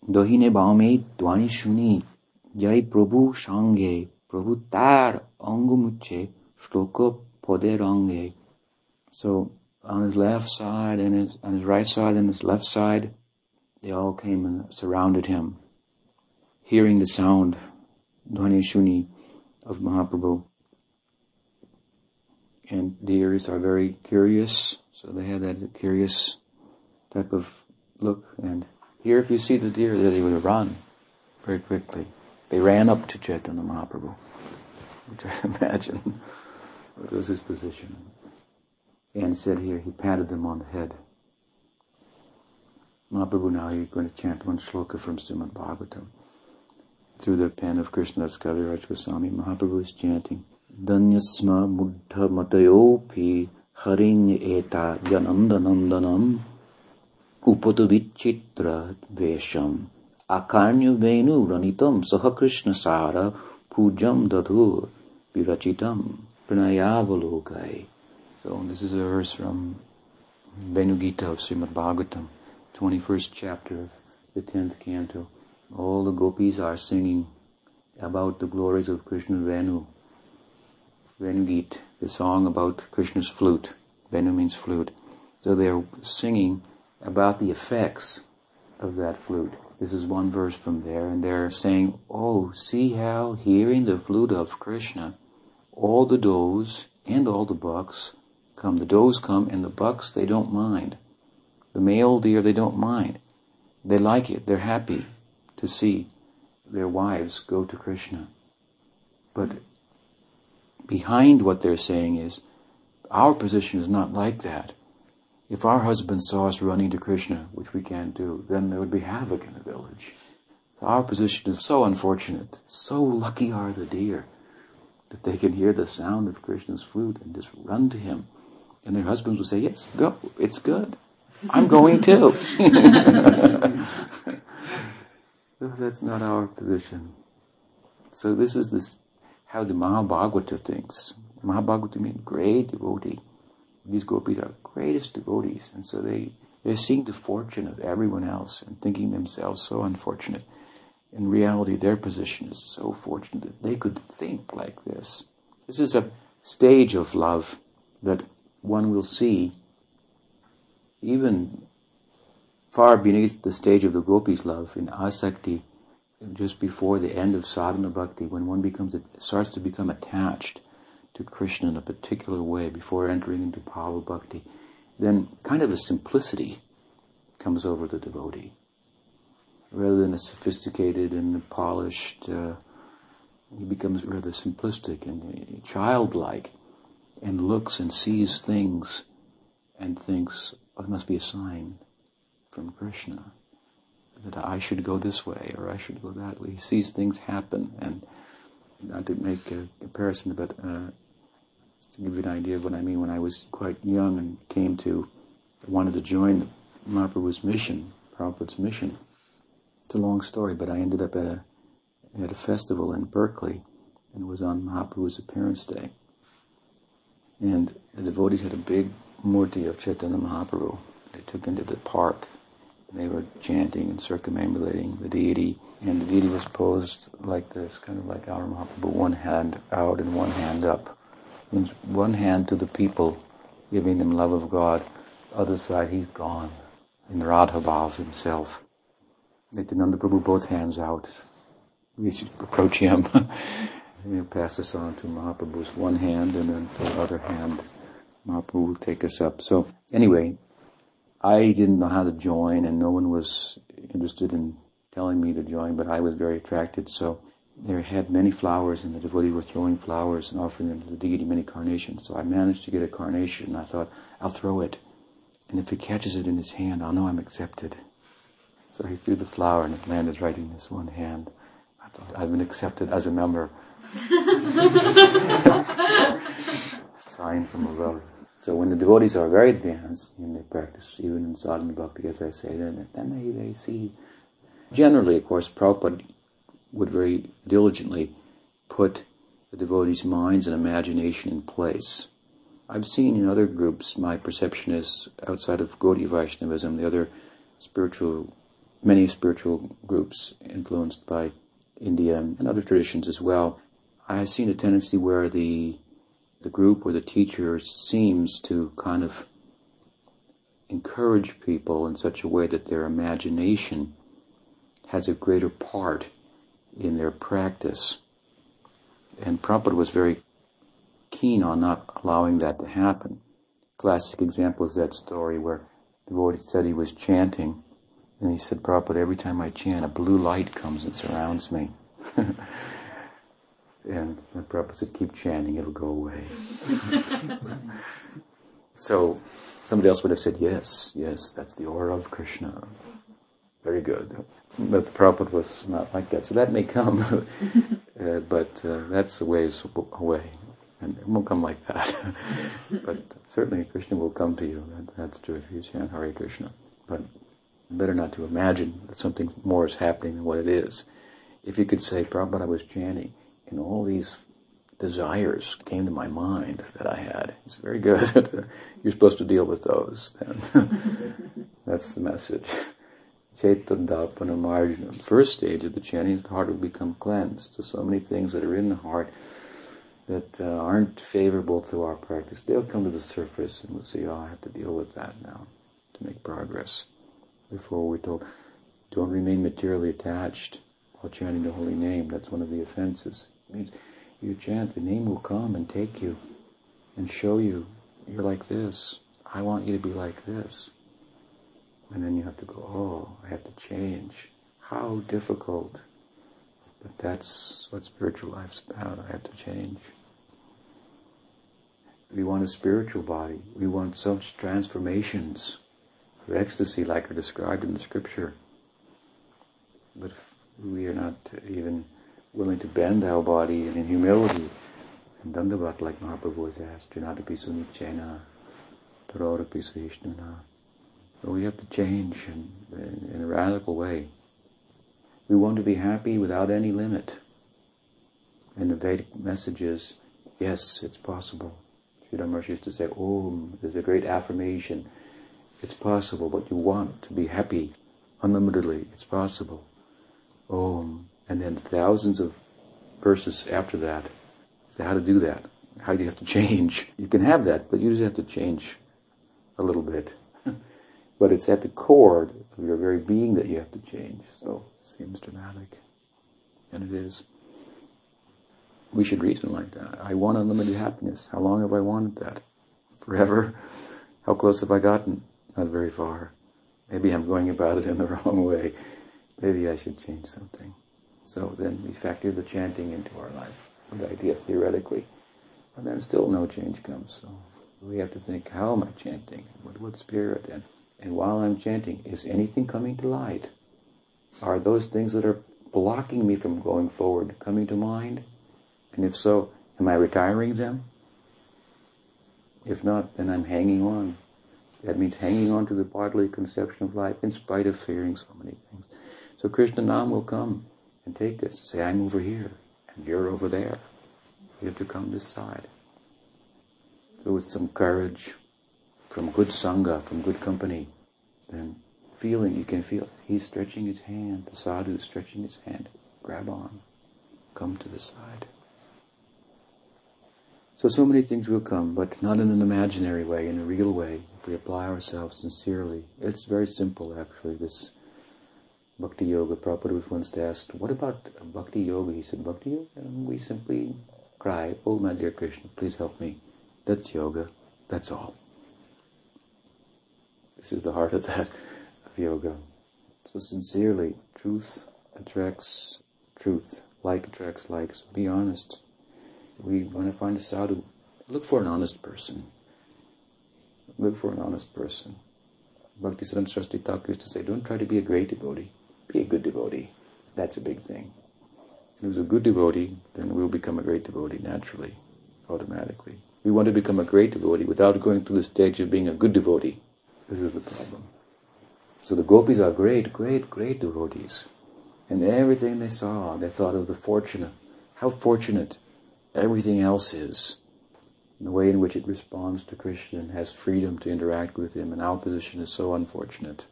Dohine Baume Dwani Shuni Jai Prabhu Shange Prabhu Tar Angumuche Shloka Pode Range. So on his left side and his on his right side and his left side, they all came and surrounded him, hearing the sound, Dwani Shuni, of Mahaprabhu. And the deers are very curious, so they have that curious type of look. And here, if you see the deer, they would run very quickly. They ran up to Chaitanya Mahaprabhu. Try to imagine what was his position. And said here, he patted them on the head. Mahaprabhu now you're going to chant one shloka from Srimad Bhagavatam. Through the pen of Krishnadas Kaviraj Goswami, Mahaprabhu is chanting, Danyasma muddha matayopi harinya eta yanandanandanam upatu vichitra vesham Krishna sara pujam dadhur virachitam pranayavalokai. So this is a verse from Venu Gita of Srimad Bhagavatam. 21st chapter of the 10th canto. All the gopis are singing about the glories of Krishna Venu. Vengit, the song about Krishna's flute. Venu means flute. So they're singing about the effects of that flute. This is one verse from there, and they're saying, Oh, see how hearing the flute of Krishna, all the does and all the bucks come. The does come and the bucks, they don't mind. The male deer, they don't mind. They like it. They're happy to see their wives go to Krishna. But behind what they're saying is, our position is not like that. If our husband saw us running to Krishna, which we can't do, then there would be havoc in the village. So our position is so unfortunate. So lucky are the deer that they can hear the sound of Krishna's flute and just run to him. And their husbands will say, yes, go, it's good. I'm going too. That's not our position. So this is this how the Mahabhagavata thinks. Mahabhagavata means great devotee. These gopis are greatest devotees, and so they they're seeing the fortune of everyone else and thinking themselves so unfortunate. In reality, their position is so fortunate that they could think like this. This is a stage of love that one will see even far beneath the stage of the gopis' love in asakti, just before the end of sadhana bhakti, when one becomes starts to become attached to Krishna in a particular way before entering into bhava bhakti, then kind of a simplicity comes over the devotee, rather than a sophisticated and polished. Uh, he becomes rather simplistic and childlike, and looks and sees things, and thinks, well, it must be a sign from Krishna that I should go this way or I should go that way. He sees things happen, and not to make a comparison, but uh, to give you an idea of what I mean, when I was quite young and came to, wanted to join Mahaprabhu's mission, Prabhupada's mission. It's a long story, but I ended up at a at a festival in Berkeley, and it was on Mahaprabhu's appearance day. And the devotees had a big murti of Chaitanya Mahaprabhu. They took into the park. And they were chanting and circumambulating the deity. And the deity was posed like this, kind of like our Mahaprabhu, one hand out and one hand up. Means one hand to the people, giving them love of God. Other side, he's gone. In Radha Bhav himself. Nityananda Prabhu, both hands out. We should approach him. you pass this on to Mahaprabhu's one hand and then the other hand Mahaprabhu will take us up. So anyway, I didn't know how to join and no one was interested in telling me to join, but I was very attracted. So there had many flowers and the devotees were throwing flowers and offering them to the deity many carnations. So I managed to get a carnation and I thought, I'll throw it. And if he catches it in his hand, I'll know I'm accepted. So he threw the flower and it landed right in his one hand. I thought, I've been accepted as a member. Sign from above. So when the devotees are very advanced in their practice, even in sadhana bhakti, as I say, then, then they, they see. Generally, of course, Prabhupada would very diligently put the devotees' minds and imagination in place. I've seen in other groups, my perception is outside of Gaudiya Vaishnavism, the other spiritual, many spiritual groups influenced by India and other traditions as well. I've seen a tendency where the the group or the teacher seems to kind of encourage people in such a way that their imagination has a greater part in their practice. And Prabhupada was very keen on not allowing that to happen. Classic example is that story where the devotee said he was chanting, and he said, Prabhupada, every time I chant, a blue light comes and surrounds me. and Prabhupada said, keep chanting, it'll go away. so somebody else would have said, yes, yes, that's the aura of Krishna. Very good. But the Prabhupada was not like that. So that may come, uh, but uh, that's a ways away. And it won't come like that. but certainly Krishna will come to you. That, that's true if you chant Hare Krishna. But better not to imagine that something more is happening than what it is. If you could say, Prabhupada, I was chanting, and all these desires came to my mind that I had. It's very good. You're supposed to deal with those. Then. That's the message. Chaitandapanamarjanam. First stage of the chanting, the heart will become cleansed. So, so many things that are in the heart that uh, aren't favorable to our practice, they'll come to the surface and we'll say, oh, I have to deal with that now to make progress. Before we're told, don't remain materially attached while chanting the holy name. That's one of the offenses. It means you chant, the name will come and take you and show you, you're like this. I want you to be like this. And then you have to go, oh, I have to change. How difficult. But that's what spiritual life's about. I have to change. We want a spiritual body. We want such transformations of ecstasy like are described in the scripture. But we are not even willing to bend our body and in humility and dandavat like Mahaprabhu has asked, Trinadapi sunichena, tarorapi sahishnuna. We have to change in, in, in, a radical way. We want to be happy without any limit. And the Vedic message is, yes, it's possible. Sridhar Maharaj used to say, Om, there's a great affirmation. It's possible, but you want to be happy unlimitedly. It's possible. Om. And then thousands of verses after that. How to do that. How do you have to change? You can have that, but you just have to change a little bit. But it's at the core of your very being that you have to change. So it seems dramatic. And it is. We should reason like that. I want unlimited happiness. How long have I wanted that? Forever? How close have I gotten? Not very far. Maybe I'm going about it in the wrong way. Maybe I should change something. So then we factor the chanting into our life. Good idea theoretically. But then still no change comes. So we have to think, how am I chanting? With what spirit? And, and while I'm chanting, is anything coming to light? Are those things that are blocking me from going forward coming to mind? And if so, am I retiring them? If not, then I'm hanging on. That means hanging on to the bodily conception of life in spite of fearing so many things. So Krishna Nam will come and take us. Say, I'm over here, and you're over there. You have to come this side. So with some courage, from good sangha, from good company, then feeling, you can feel. He's stretching his hand, the sadhu is stretching his hand. Grab on. Come to the side. So, so many things will come, but not in an imaginary way, in a real way, if we apply ourselves sincerely. It's very simple, actually, this Bhakti Yoga. Prabhupada once asked, what about Bhakti Yoga? He said, Bhakti Yoga? And we simply cry, oh my dear Krishna, please help me. That's yoga. That's all. This is the heart of that, of yoga. So sincerely, truth attracts truth. Like attracts like. So be honest we want to find a sadhu, look for an honest person. Look for an honest person. Bhakti Saraswati Thakur used to say, don't try to be a great devotee, be a good devotee. That's a big thing. If was a good devotee, then we'll become a great devotee naturally, automatically. We want to become a great devotee without going through the stage of being a good devotee. This is the problem. So the gopis are great, great, great devotees. And everything they saw, they thought of the fortunate. How fortunate everything else is. The way in which it responds to Krishna and has freedom to interact with him, and our position is so unfortunate.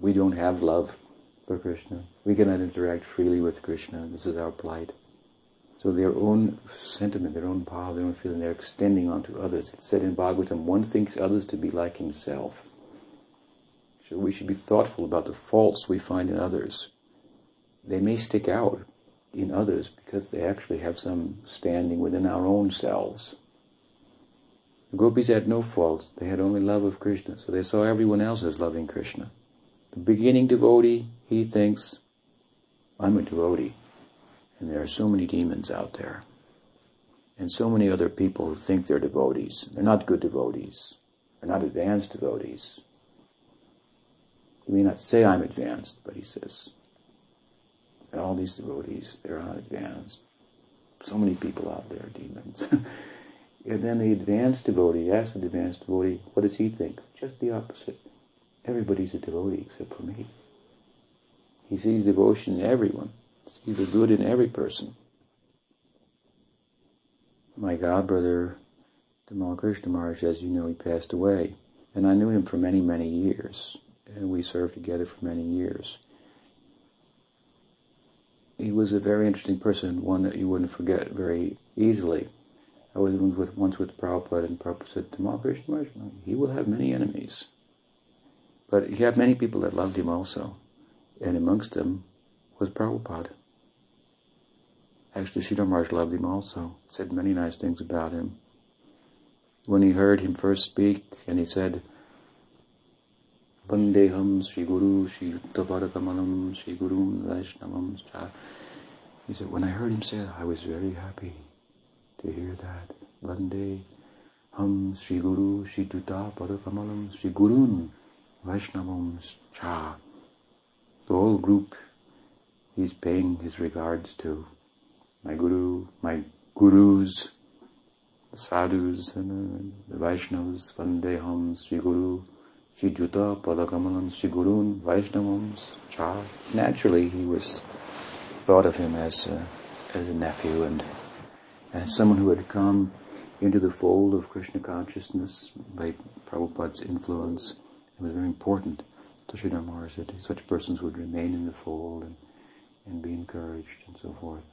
We don't have love for Krishna. We cannot interact freely with Krishna. This is our plight. So their own sentiment, their own power, their own feeling, they're extending onto others. It's said in Bhagavatam, one thinks others to be like himself. So we should be thoughtful about the faults we find in others. They may stick out, in others because they actually have some standing within our own selves. The gopis had no faults. They had only love of Krishna. So they saw everyone else as loving Krishna. The beginning devotee, he thinks, I'm a devotee. And there are so many demons out there. And so many other people who think they're devotees. They're not good devotees. They're not advanced devotees. He may not say I'm advanced, but he says, that all these devotees, they're not advanced. So many people out there, are demons. and then the advanced devotee asks the advanced devotee, what does he think? Just the opposite. Everybody's a devotee except for me. He sees devotion in everyone, sees the good in every person. My godbrother, Tamal Krishna Maharaj, as you know, he passed away. And I knew him for many, many years. And we served together for many years. He was a very interesting person, one that you wouldn't forget very easily. I was with, once with Prabhupada, and Prabhupada said, Tamal Krishna Maharaj, he will have many enemies. But he had many people that loved him also. And amongst them was Prabhupada. Actually, Sridhar loved him also, said many nice things about him. When he heard him first speak, and he said, Vandeham Sri Guru Sri Kamalam Sri Guru Vaishnavam He said, when I heard him say that, I was very happy to hear that. Vande Ham Sri Guru Sri Tuta Padakamalam Sri Gurun Vaishnavam Cha. The whole group, he's paying his regards to my guru, my gurus, the sadhus and uh, the Vaishnavas, Vandeham, Sri Guru, Sri Juta, Padakamalam, Sri Gurun, Vaishnavams, Cha. Naturally, he was thought of him as a, as a nephew and as someone who had come into the fold of Krishna consciousness by Prabhupada's influence. It was very important to Sridhar Maharaj that such persons would remain in the fold and, and be encouraged and so forth.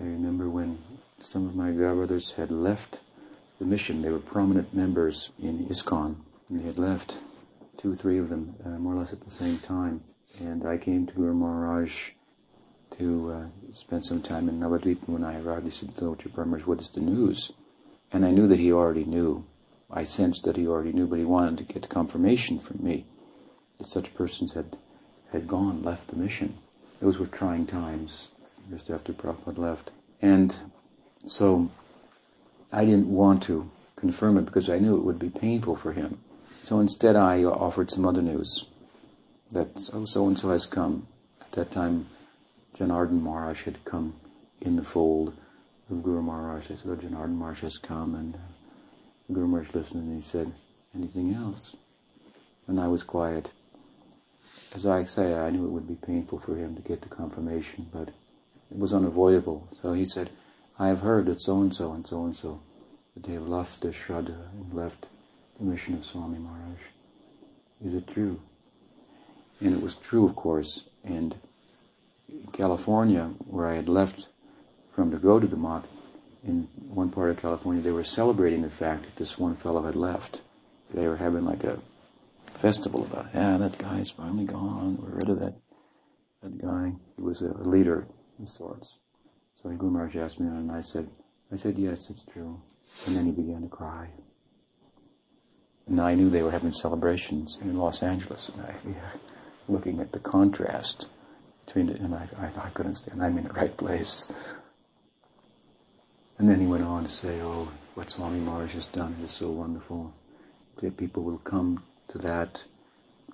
I remember when some of my brothers had left the mission. They were prominent members in ISKCON. And they had left, two three of them, uh, more or less at the same time. And I came to Guru Maharaj to uh, spend some time in Navadvip. When I arrived, he said, so, Maharaj, what is the news? And I knew that he already knew. I sensed that he already knew, but he wanted to get confirmation from me that such persons had, had gone, left the mission. Those were trying times just after Prabhupada left. And so I didn't want to confirm it because I knew it would be painful for him. So instead I offered some other news that so and so has come. At that time, Janardhan Maharaj had come in the fold of Guru Maharaj. I said, oh, Janardhan Maharaj has come and uh, Guru Maharaj listened and he said, anything else? And I was quiet. As I say, I knew it would be painful for him to get the confirmation, but it was unavoidable. So he said, I have heard that so and so and so and so, that they have left the Shraddha and left the mission of Swami Maharaj. Is it true? And it was true, of course. And California, where I had left from to go to the Math, in one part of California, they were celebrating the fact that this one fellow had left. They were having like a festival about, yeah, that guy's finally gone. We're rid of that that guy. He was a leader of sorts. So Guru Maharaj asked me, and I said, I said, yes, it's true. And then he began to cry. And I knew they were having celebrations in Los Angeles, and I, yeah, looking at the contrast between it, and I, I, I couldn't stand. I'm in the right place. And then he went on to say, "Oh, what Swami Maharaj has done is so wonderful. People will come to that,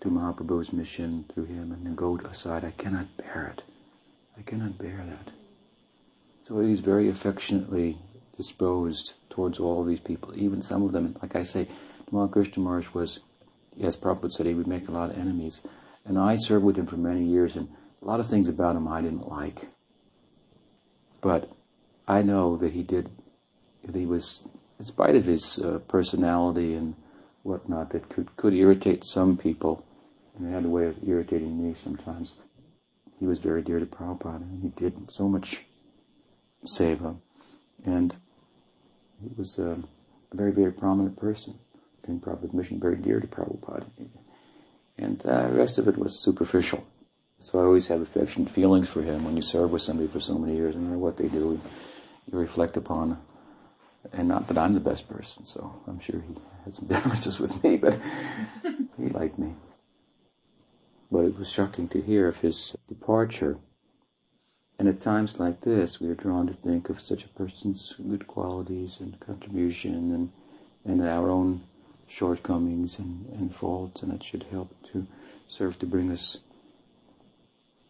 to Mahaprabhu's mission through him, and then go aside. I cannot bear it. I cannot bear that." So he's very affectionately disposed towards all these people, even some of them. Like I say, Tamal was, yes, Prabhupada said he would make a lot of enemies. And I served with him for many years, and a lot of things about him I didn't like. But I know that he did, that he was, in spite of his uh, personality and whatnot, that could, could irritate some people, and had a way of irritating me sometimes. He was very dear to Prabhupada, and he did so much seva. And he was a, a very, very prominent person in Prabhupada's mission, very dear to Prabhupada. And uh, the rest of it was superficial. So I always have affectionate feelings for him when you serve with somebody for so many years, no matter what they do, you reflect upon And not that I'm the best person, so I'm sure he had some differences with me, but he liked me. But it was shocking to hear of his departure. And at times like this, we are drawn to think of such a person's good qualities and contribution and, and our own shortcomings and, and faults, and it should help to serve to bring us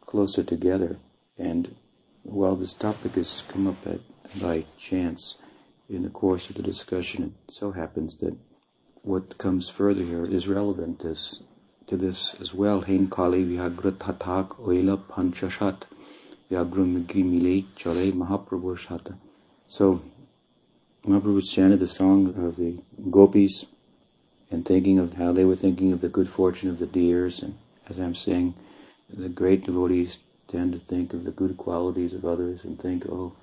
closer together. And while this topic has come up at, by chance in the course of the discussion, it so happens that what comes further here is relevant as, to this as well. Hein kali vyagra tathak oila panchashat chale mahaprabhu shata. So, Mahaprabhu chanted the song of the gopis and thinking of how they were thinking of the good fortune of the deers. And as I'm saying, the great devotees tend to think of the good qualities of others and think, oh,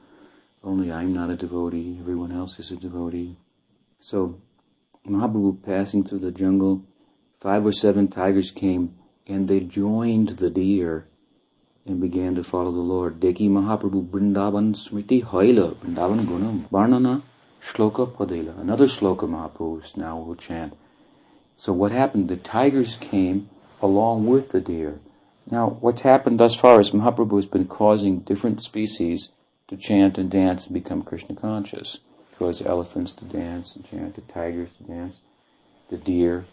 only I'm not a devotee, everyone else is a devotee. So, Mahaprabhu passing through the jungle, five or seven tigers came and they joined the deer and began to follow the Lord. Deki Mahaprabhu Brindavan Smriti Haila, Brindavan Gunam, Varnana Shloka Padela. Another shloka Mahaprabhu now will chant. So what happened? The tigers came along with the deer. Now, what's happened thus far is Mahaprabhu has been causing different species to chant and dance and become Krishna conscious. He caused elephants to dance and chant, the tigers to dance, the deer.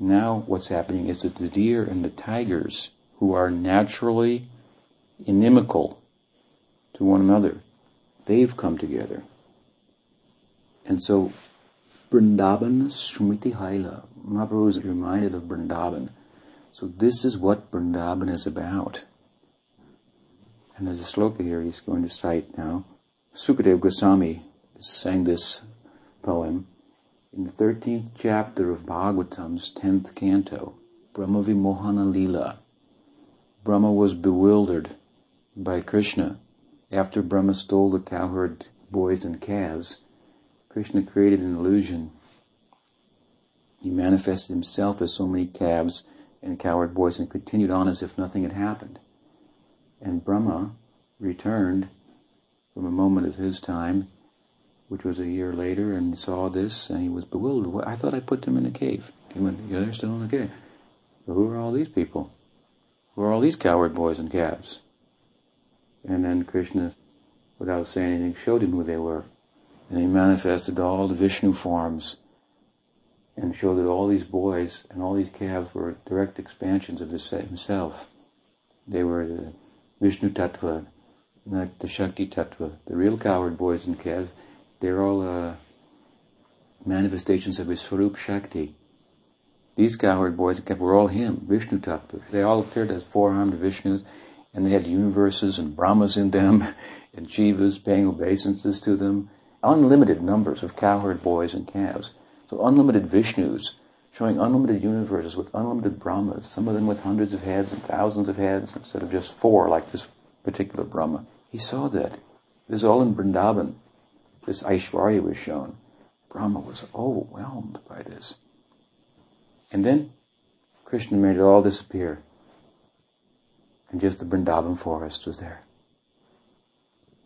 Now, what's happening is that the deer and the tigers, who are naturally inimical to one another, they've come together. And so Vrindavan Smriti Haila. Mahaprabhu is reminded of Vrindavan. So this is what Vrindavan is about. And there's a sloka here he's going to cite now. Sukadev Goswami sang this poem in the 13th chapter of Bhagavatam's 10th canto, Brahma Vimohana Lila. Brahma was bewildered by Krishna. After Brahma stole the cowherd boys and calves, Krishna created an illusion. He manifested himself as so many calves and cowherd boys and continued on as if nothing had happened. And Brahma returned from a moment of his time, which was a year later, and saw this, and he was bewildered. I thought I put them in a cave. He went, yeah, they're still in the cave. Who are all these people? Who are all these cowherd boys and calves? And then Krishna, without saying anything, showed him who they were. And he manifested all the Vishnu forms and showed that all these boys and all these calves were direct expansions of himself. They were the Vishnu Tattva, not the Shakti Tattva. The real cowherd boys and calves, they're all uh, manifestations of his Swarup Shakti. These cowherd boys and calves were all him, Vishnu Tattva. They all appeared as four-armed Vishnus, and they had universes and Brahmas in them, and Jivas paying obeisances to them unlimited numbers of cowherd boys and calves. So unlimited Vishnus, showing unlimited universes with unlimited Brahmas, some of them with hundreds of heads and thousands of heads instead of just four like this particular Brahma. He saw that. This is all in Vrindavan. This Aishwarya was shown. Brahma was overwhelmed by this. And then Krishna made it all disappear. And just the Vrindavan forest was there.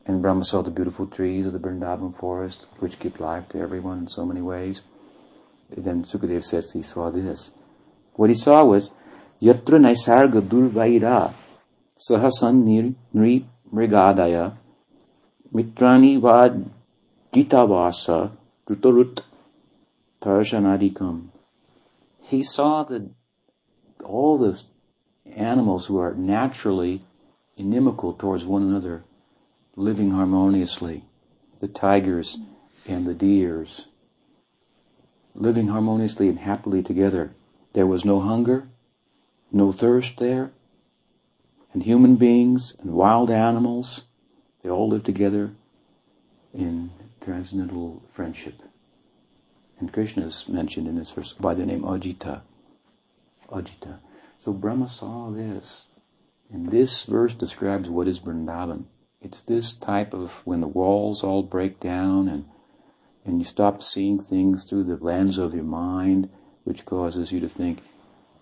And Brahma saw the beautiful trees of the Vrindavan forest, which give life to everyone in so many ways. Then Sukadev says he saw this. What he saw was, Yatra Naisarga Durvaira Sahasan Nri Mrigadaya Mitrani Vad Jitavasa Drutarut Tarshanadikam. He saw that all the animals who are naturally inimical towards one another living harmoniously, the tigers and the deers, living harmoniously and happily together. There was no hunger, no thirst there, and human beings and wild animals, they all lived together in transcendental friendship. And Krishna is mentioned in this verse by the name Ajita. Ajita. So Brahma saw this. And this verse describes what is Vrindavan. It's this type of when the walls all break down and and you stop seeing things through the lens of your mind, which causes you to think,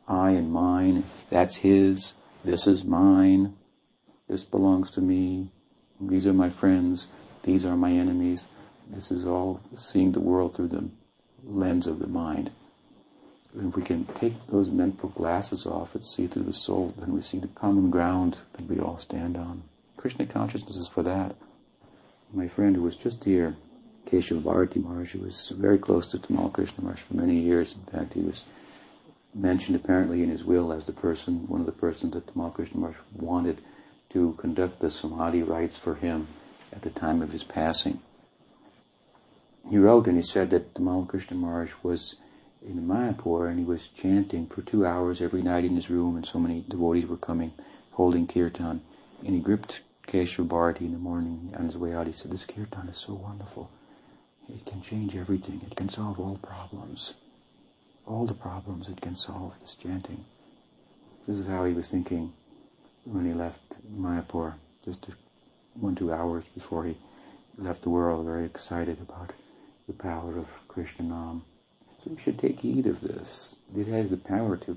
I and mine, that's his, this is mine, this belongs to me, these are my friends, these are my enemies. This is all seeing the world through the lens of the mind. If we can take those mental glasses off and see through the soul, then we see the common ground that we all stand on. Krishna consciousness is for that. My friend who was just here, Keshav Maharaj, who was very close to Tamal Krishna Maharaj for many years. In fact, he was mentioned apparently in his will as the person, one of the persons that Tamal Krishna Maharaj wanted to conduct the Samadhi rites for him at the time of his passing. He wrote and he said that Tamal Krishna Maharaj was in Mayapur and he was chanting for two hours every night in his room and so many devotees were coming holding kirtan and he gripped Keshav Bharati in the morning on his way out. He said, this kirtan is so wonderful. It can change everything. It can solve all problems. All the problems it can solve, this chanting. This is how he was thinking when he left Mayapur, just one, two hours before he left the world, very excited about the power of Krishna Nam. So we should take heed of this. It has the power to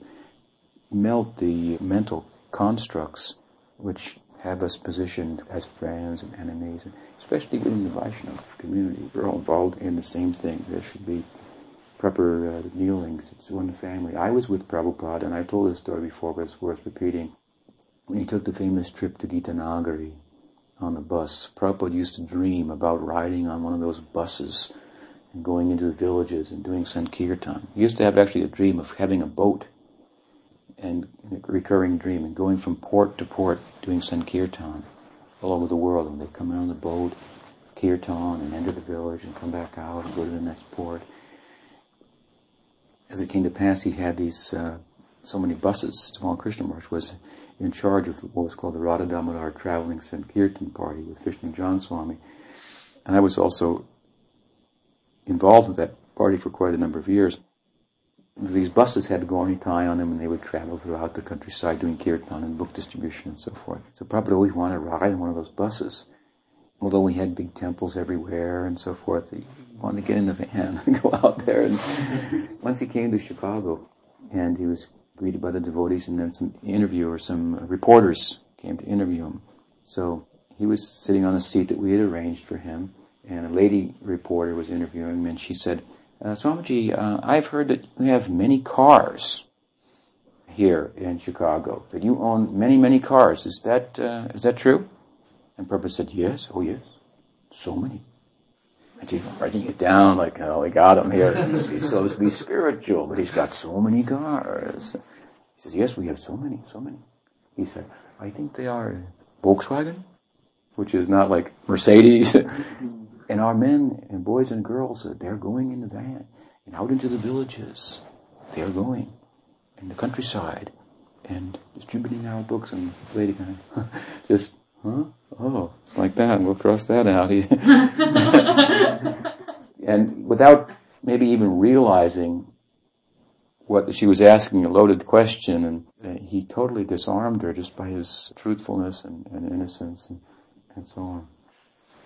melt the mental constructs which have us positioned as friends and enemies, especially within the Vaishnava community. We're all involved in the same thing. There should be proper uh, kneelings. It's one family. I was with Prabhupada, and I told this story before, but it's worth repeating. When he took the famous trip to Gitanagari on the bus, Prabhupada used to dream about riding on one of those buses and going into the villages and doing Sankirtan. He used to have actually a dream of having a boat and recurring dream and going from port to port doing Sankirtan all over the world. And they come out on the boat, Kirtan, and enter the village and come back out and go to the next port. As it came to pass, he had these uh, so many buses. Tamal Krishna Maharaj was in charge of what was called the Radha Damodar Traveling Sankirtan Party with Vishnujana Swami. And I was also involved with that party for quite a number of years. These buses had Gaura Nitai on them and they would travel throughout the countryside doing kirtan and book distribution and so forth. So Prabhupada always wanted to ride in one of those buses. Although we had big temples everywhere and so forth, he wanted to get in the van and go out there. And once he came to Chicago and he was greeted by the devotees and then some interviewers, some reporters came to interview him. So he was sitting on a seat that we had arranged for him and a lady reporter was interviewing him, and she said, uh, Swamiji, uh, I've heard that you have many cars here in Chicago, that you own many, many cars. Is that, uh, is that true? And Prabhupada said, yes, oh yes, so many. And she's writing it down like, oh, we got him here. he's supposed to be spiritual, but he's got so many cars. He says, yes, we have so many, so many. He said, I think they are Volkswagen, which is not like Mercedes. And our men and boys and girls, uh, they're going in the van and out into the villages. They're going in the countryside and distributing our books and lady kind of just, huh? Oh, it's like that. We'll cross that out. and without maybe even realizing what she was asking a loaded question and uh, he totally disarmed her just by his truthfulness and, and innocence and, and so on.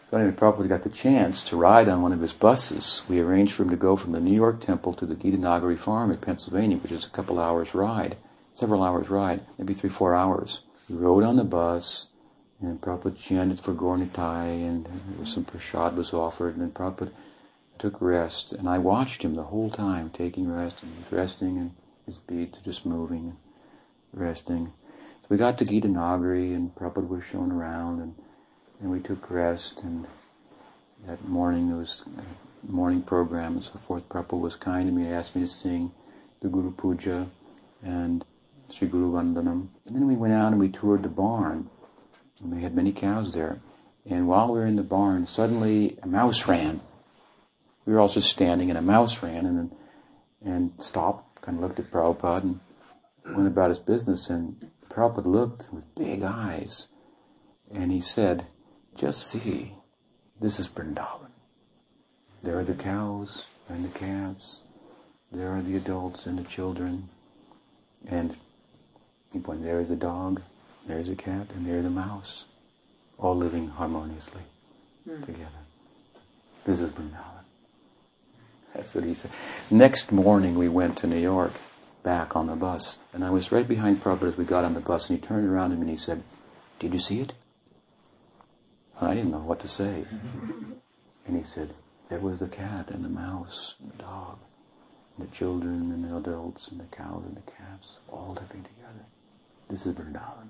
So anyway, Prabhupada got the chance to ride on one of his buses. We arranged for him to go from the New York temple to the Gitanagari farm in Pennsylvania, which is a couple hours ride, several hours ride, maybe three, four hours. We rode on the bus, and Prabhupada chanted for Gaura Nitai, and some prasad was offered, and then Prabhupada took rest, and I watched him the whole time, taking rest, and he was resting, and his beats just moving, and resting. So we got to Gitanagari, and Prabhupada was shown around, and and we took rest and that morning there was a morning program and so forth. Prabhupada was kind to me, he asked me to sing the Guru Puja and Sri Guru Vandanam. And then we went out and we toured the barn. And we had many cows there. And while we were in the barn, suddenly a mouse ran. We were all just standing and a mouse ran and and stopped, kind of looked at Prabhupada and went about his business. And Prabhupada looked with big eyes and he said, just see, this is Vrindavan. There are the cows and the calves. There are the adults and the children. And when there is a dog, there is a cat, and there is a mouse, all living harmoniously mm. together. This is Vrindavan. That's what he said. Next morning we went to New York, back on the bus, and I was right behind Prabhupada as we got on the bus, and he turned around to me and he said, Did you see it? I didn't know what to say. And he said, there was the cat and the mouse and the dog, and the children and the adults and the cows and the calves all living together. This is Vrindavan.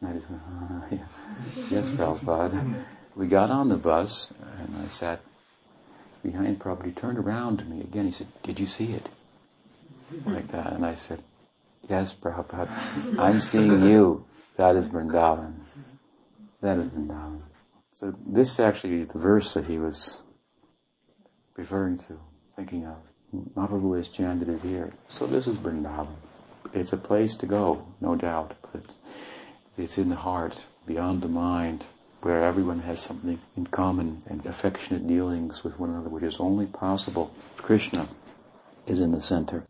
I just went, yeah. yes, Prabhupada. We got on the bus, and I sat behind Prabhupada. He turned around to me again. He said, Did you see it? Like that. And I said, Yes, Prabhupada. I'm seeing you. That is Vrindavan. That is Vrindavan. So this actually is the verse that he was referring to, thinking of. Mahaprabhu has chanted it here. So this is Vrindavan. It's a place to go, no doubt, but it's in the heart, beyond the mind, where everyone has something in common and affectionate dealings with one another, which is only possible. Krishna is in the center.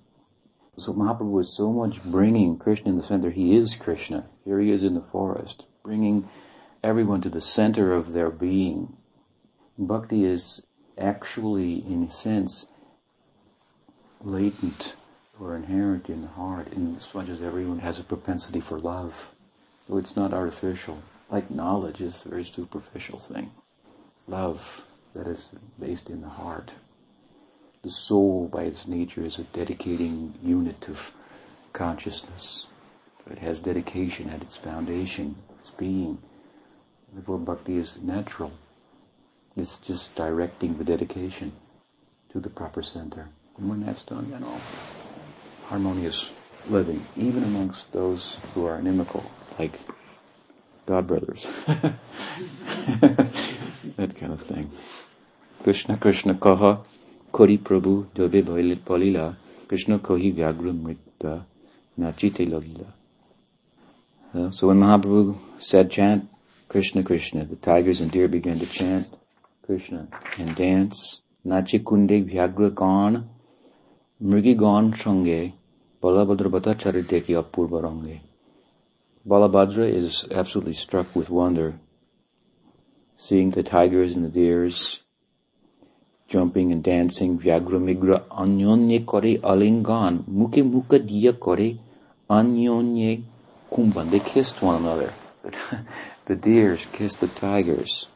So Mahaprabhu is so much bringing Krishna in the center. He is Krishna. Here he is in the forest, bringing everyone to the center of their being. Bhakti is actually, in a sense, latent or inherent in the heart, in as much as everyone has a propensity for love. So it's not artificial. Like knowledge is a very superficial thing. Love that is based in the heart. The soul, by its nature, is a dedicating unit of consciousness. It has dedication at its foundation, its being. Therefore, bhakti is natural. It's just directing the dedication to the proper center. And when that's done, then all harmonious living, even amongst those who are inimical, like God brothers. that kind of thing. Krishna Krishna kaha kori prabhu dobe balila Krishna kohi vyagra mrita nachite lagila. Uh, so when Mahaprabhu said chant Krishna Krishna, the tigers and deer began to chant Krishna and dance. Nachi kunde vyagra gan mrigi gan sange balabhadra bata chariteki apurva. Balabhadra is absolutely struck with wonder, seeing the tigers and the deers jumping and dancing. Vyagra migra anyonye kore alingan, muke muka diya kore anyonye kumban. They kissed one another. the deers kissed the tigers.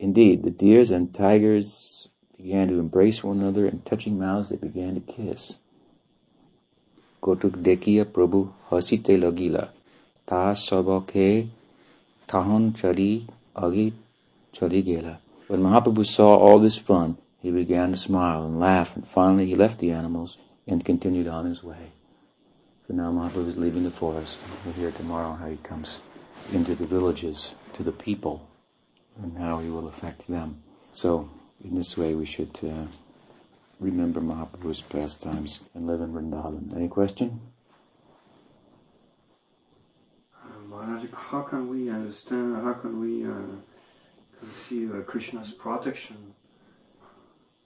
Indeed, the deers and tigers began to embrace one another, and touching mouths, they began to kiss. Kotuk dekiya Prabhu hasite lagila. Ta sabake tahon chari agi chari gela. When Mahaprabhu saw all this fun, he began to smile and laugh, and finally he left the animals and continued on his way. So now Mahaprabhu is leaving the forest. We'll hear tomorrow how he comes into the villages, to the people, and how he will affect them. So, in this way, we should uh, remember Mahaprabhu's pastimes and live in Vrindavan. Any question? Maharaj, how can we understand, how can we uh, conceive uh, Krishna's protection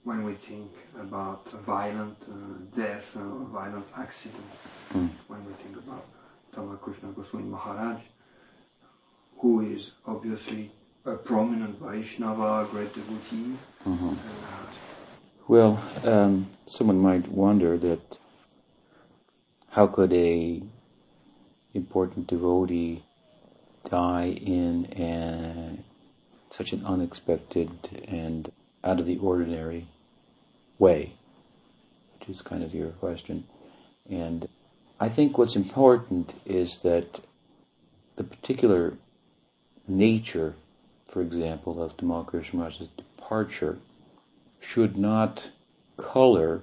when we think about violent uh, death or violent accident? Mm. When we think about Krishna Goswami Maharaj, who is obviously a prominent Vaishnava, a great devotee. Mm-hmm. well, um, someone might wonder that how could a important devotee die in a, such an unexpected and out of the ordinary way, which is kind of your question. And I think what's important is that the particular nature, for example, of Maharaj's departure should not color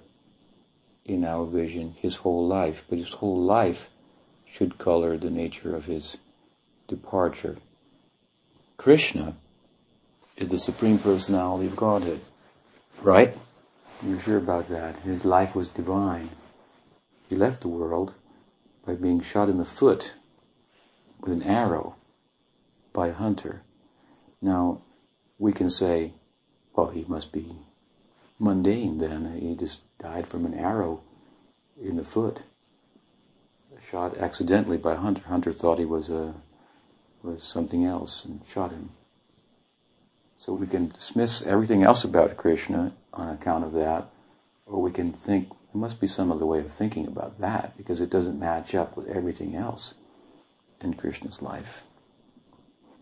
in our vision his whole life, but his whole life should color the nature of his departure. Krishna is the Supreme Personality of Godhead, right? You're sure about that. His life was divine. He left the world by being shot in the foot with an arrow by hunter. Now, we can say, well, he must be mundane then. He just died from an arrow in the foot shot accidentally by Hunter. Hunter thought he was a was something else and shot him. So we can dismiss everything else about Krishna on account of that, or we can think there must be some other way of thinking about that because it doesn't match up with everything else in Krishna's life.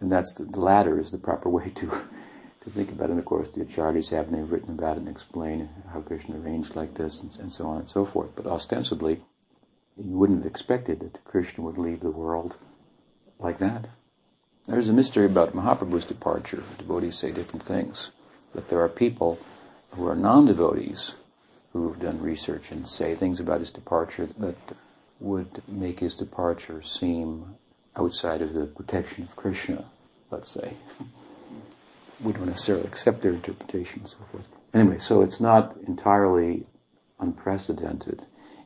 And that's the, the latter is the proper way to to think about it. And of course, the acharyas have, and they've written about it and explained how Krishna arranged like this and, and so on and so forth. But ostensibly, you wouldn't have expected that Krishna would leave the world like that. There's a mystery about Mahaprabhu's departure. Devotees say different things. But there are people who are non-devotees who've done research and say things about his departure that would make his departure seem outside of the protection of Krishna, let's say. we don't necessarily accept their interpretation and so forth. Anyway, so it's not entirely unprecedented.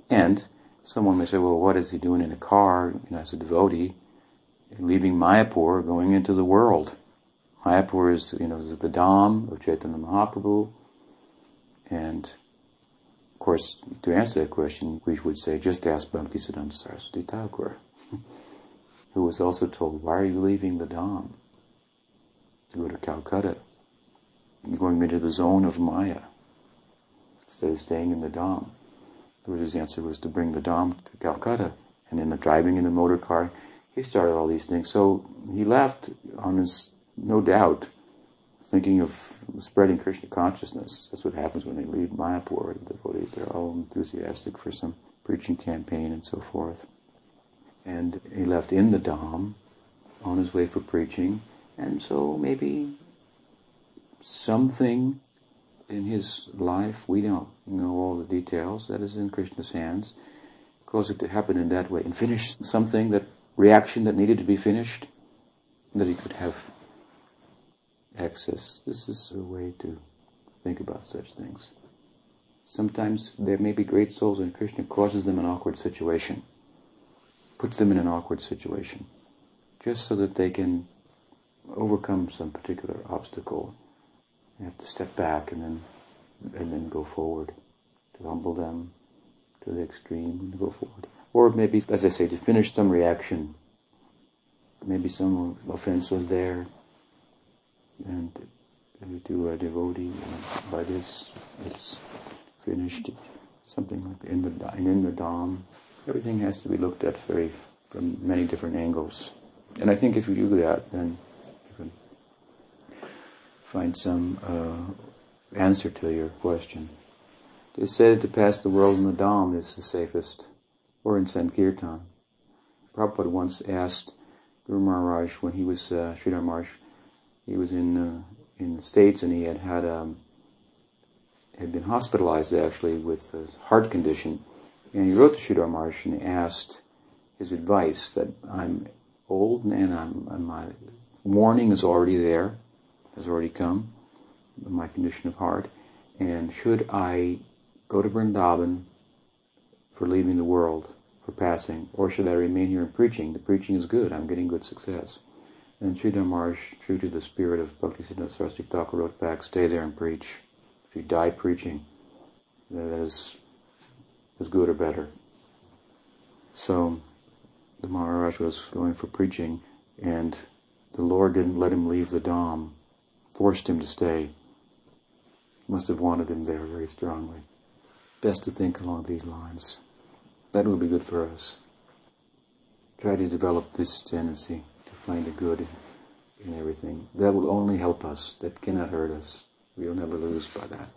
And someone may say, well, what is he doing in a car, you know, as a devotee, leaving Mayapur, going into the world? Mayapur is, you know, is the Dham of Chaitanya Mahaprabhu. And, of course, to answer that question, we would say, just ask Bhaktisiddhanta Saraswati Thakur, who was also told, why are you leaving the Dham? To go to Calcutta. You're going into the zone of Maya instead of staying in the Dham. His answer was to bring the Dham to Calcutta. And in the driving in the motor car, he started all these things. So he left on his, no doubt, thinking of spreading Krishna consciousness. That's what happens when they leave Mayapur. The devotees, they're all enthusiastic for some preaching campaign and so forth. And he left in the Dham on his way for preaching. And so maybe something in his life, we don't know all the details, that is in Krishna's hands, caused it to happen in that way and finish something, that reaction that needed to be finished, that he could have access. This is a way to think about such things. Sometimes there may be great souls and Krishna causes them an awkward situation, puts them in an awkward situation, just so that they can overcome some particular obstacle you have to step back and then and then go forward to humble them to the extreme and go forward. Or maybe, as I say, to finish some reaction. Maybe some offense was there, and to a devotee, and by this it's finished. Something like in the in the dham. Everything has to be looked at very from many different angles. And I think if you do that, then you can find some uh, answer to your question. It is said to pass the world in the Dham is the safest, or in Sankirtan. Prabhupada once asked Guru Maharaj when he was, uh, Sridhar he was in, uh, in the States and he had had, um, had been hospitalized actually with a heart condition. And he wrote to Sridhar Maharaj and asked his advice that I'm old and I'm, my warning is already there has already come, my condition of heart, and should I go to Vrindavan for leaving the world, for passing, or should I remain here and preaching? The preaching is good, I'm getting good success. And Sridhar Maharaj, true to the spirit of Bhaktisiddhanta Saraswati Thakur, wrote back, stay there and preach. If you die preaching, that is as good or better. So the Maharaj was going for preaching, and the Lord didn't let him leave the Dham forced him to stay. Must have wanted him there very strongly. Best to think along these lines. That would be good for us. Try to develop this tendency to find the good in, in everything. That will only help us. That cannot hurt us. We'll never lose by that.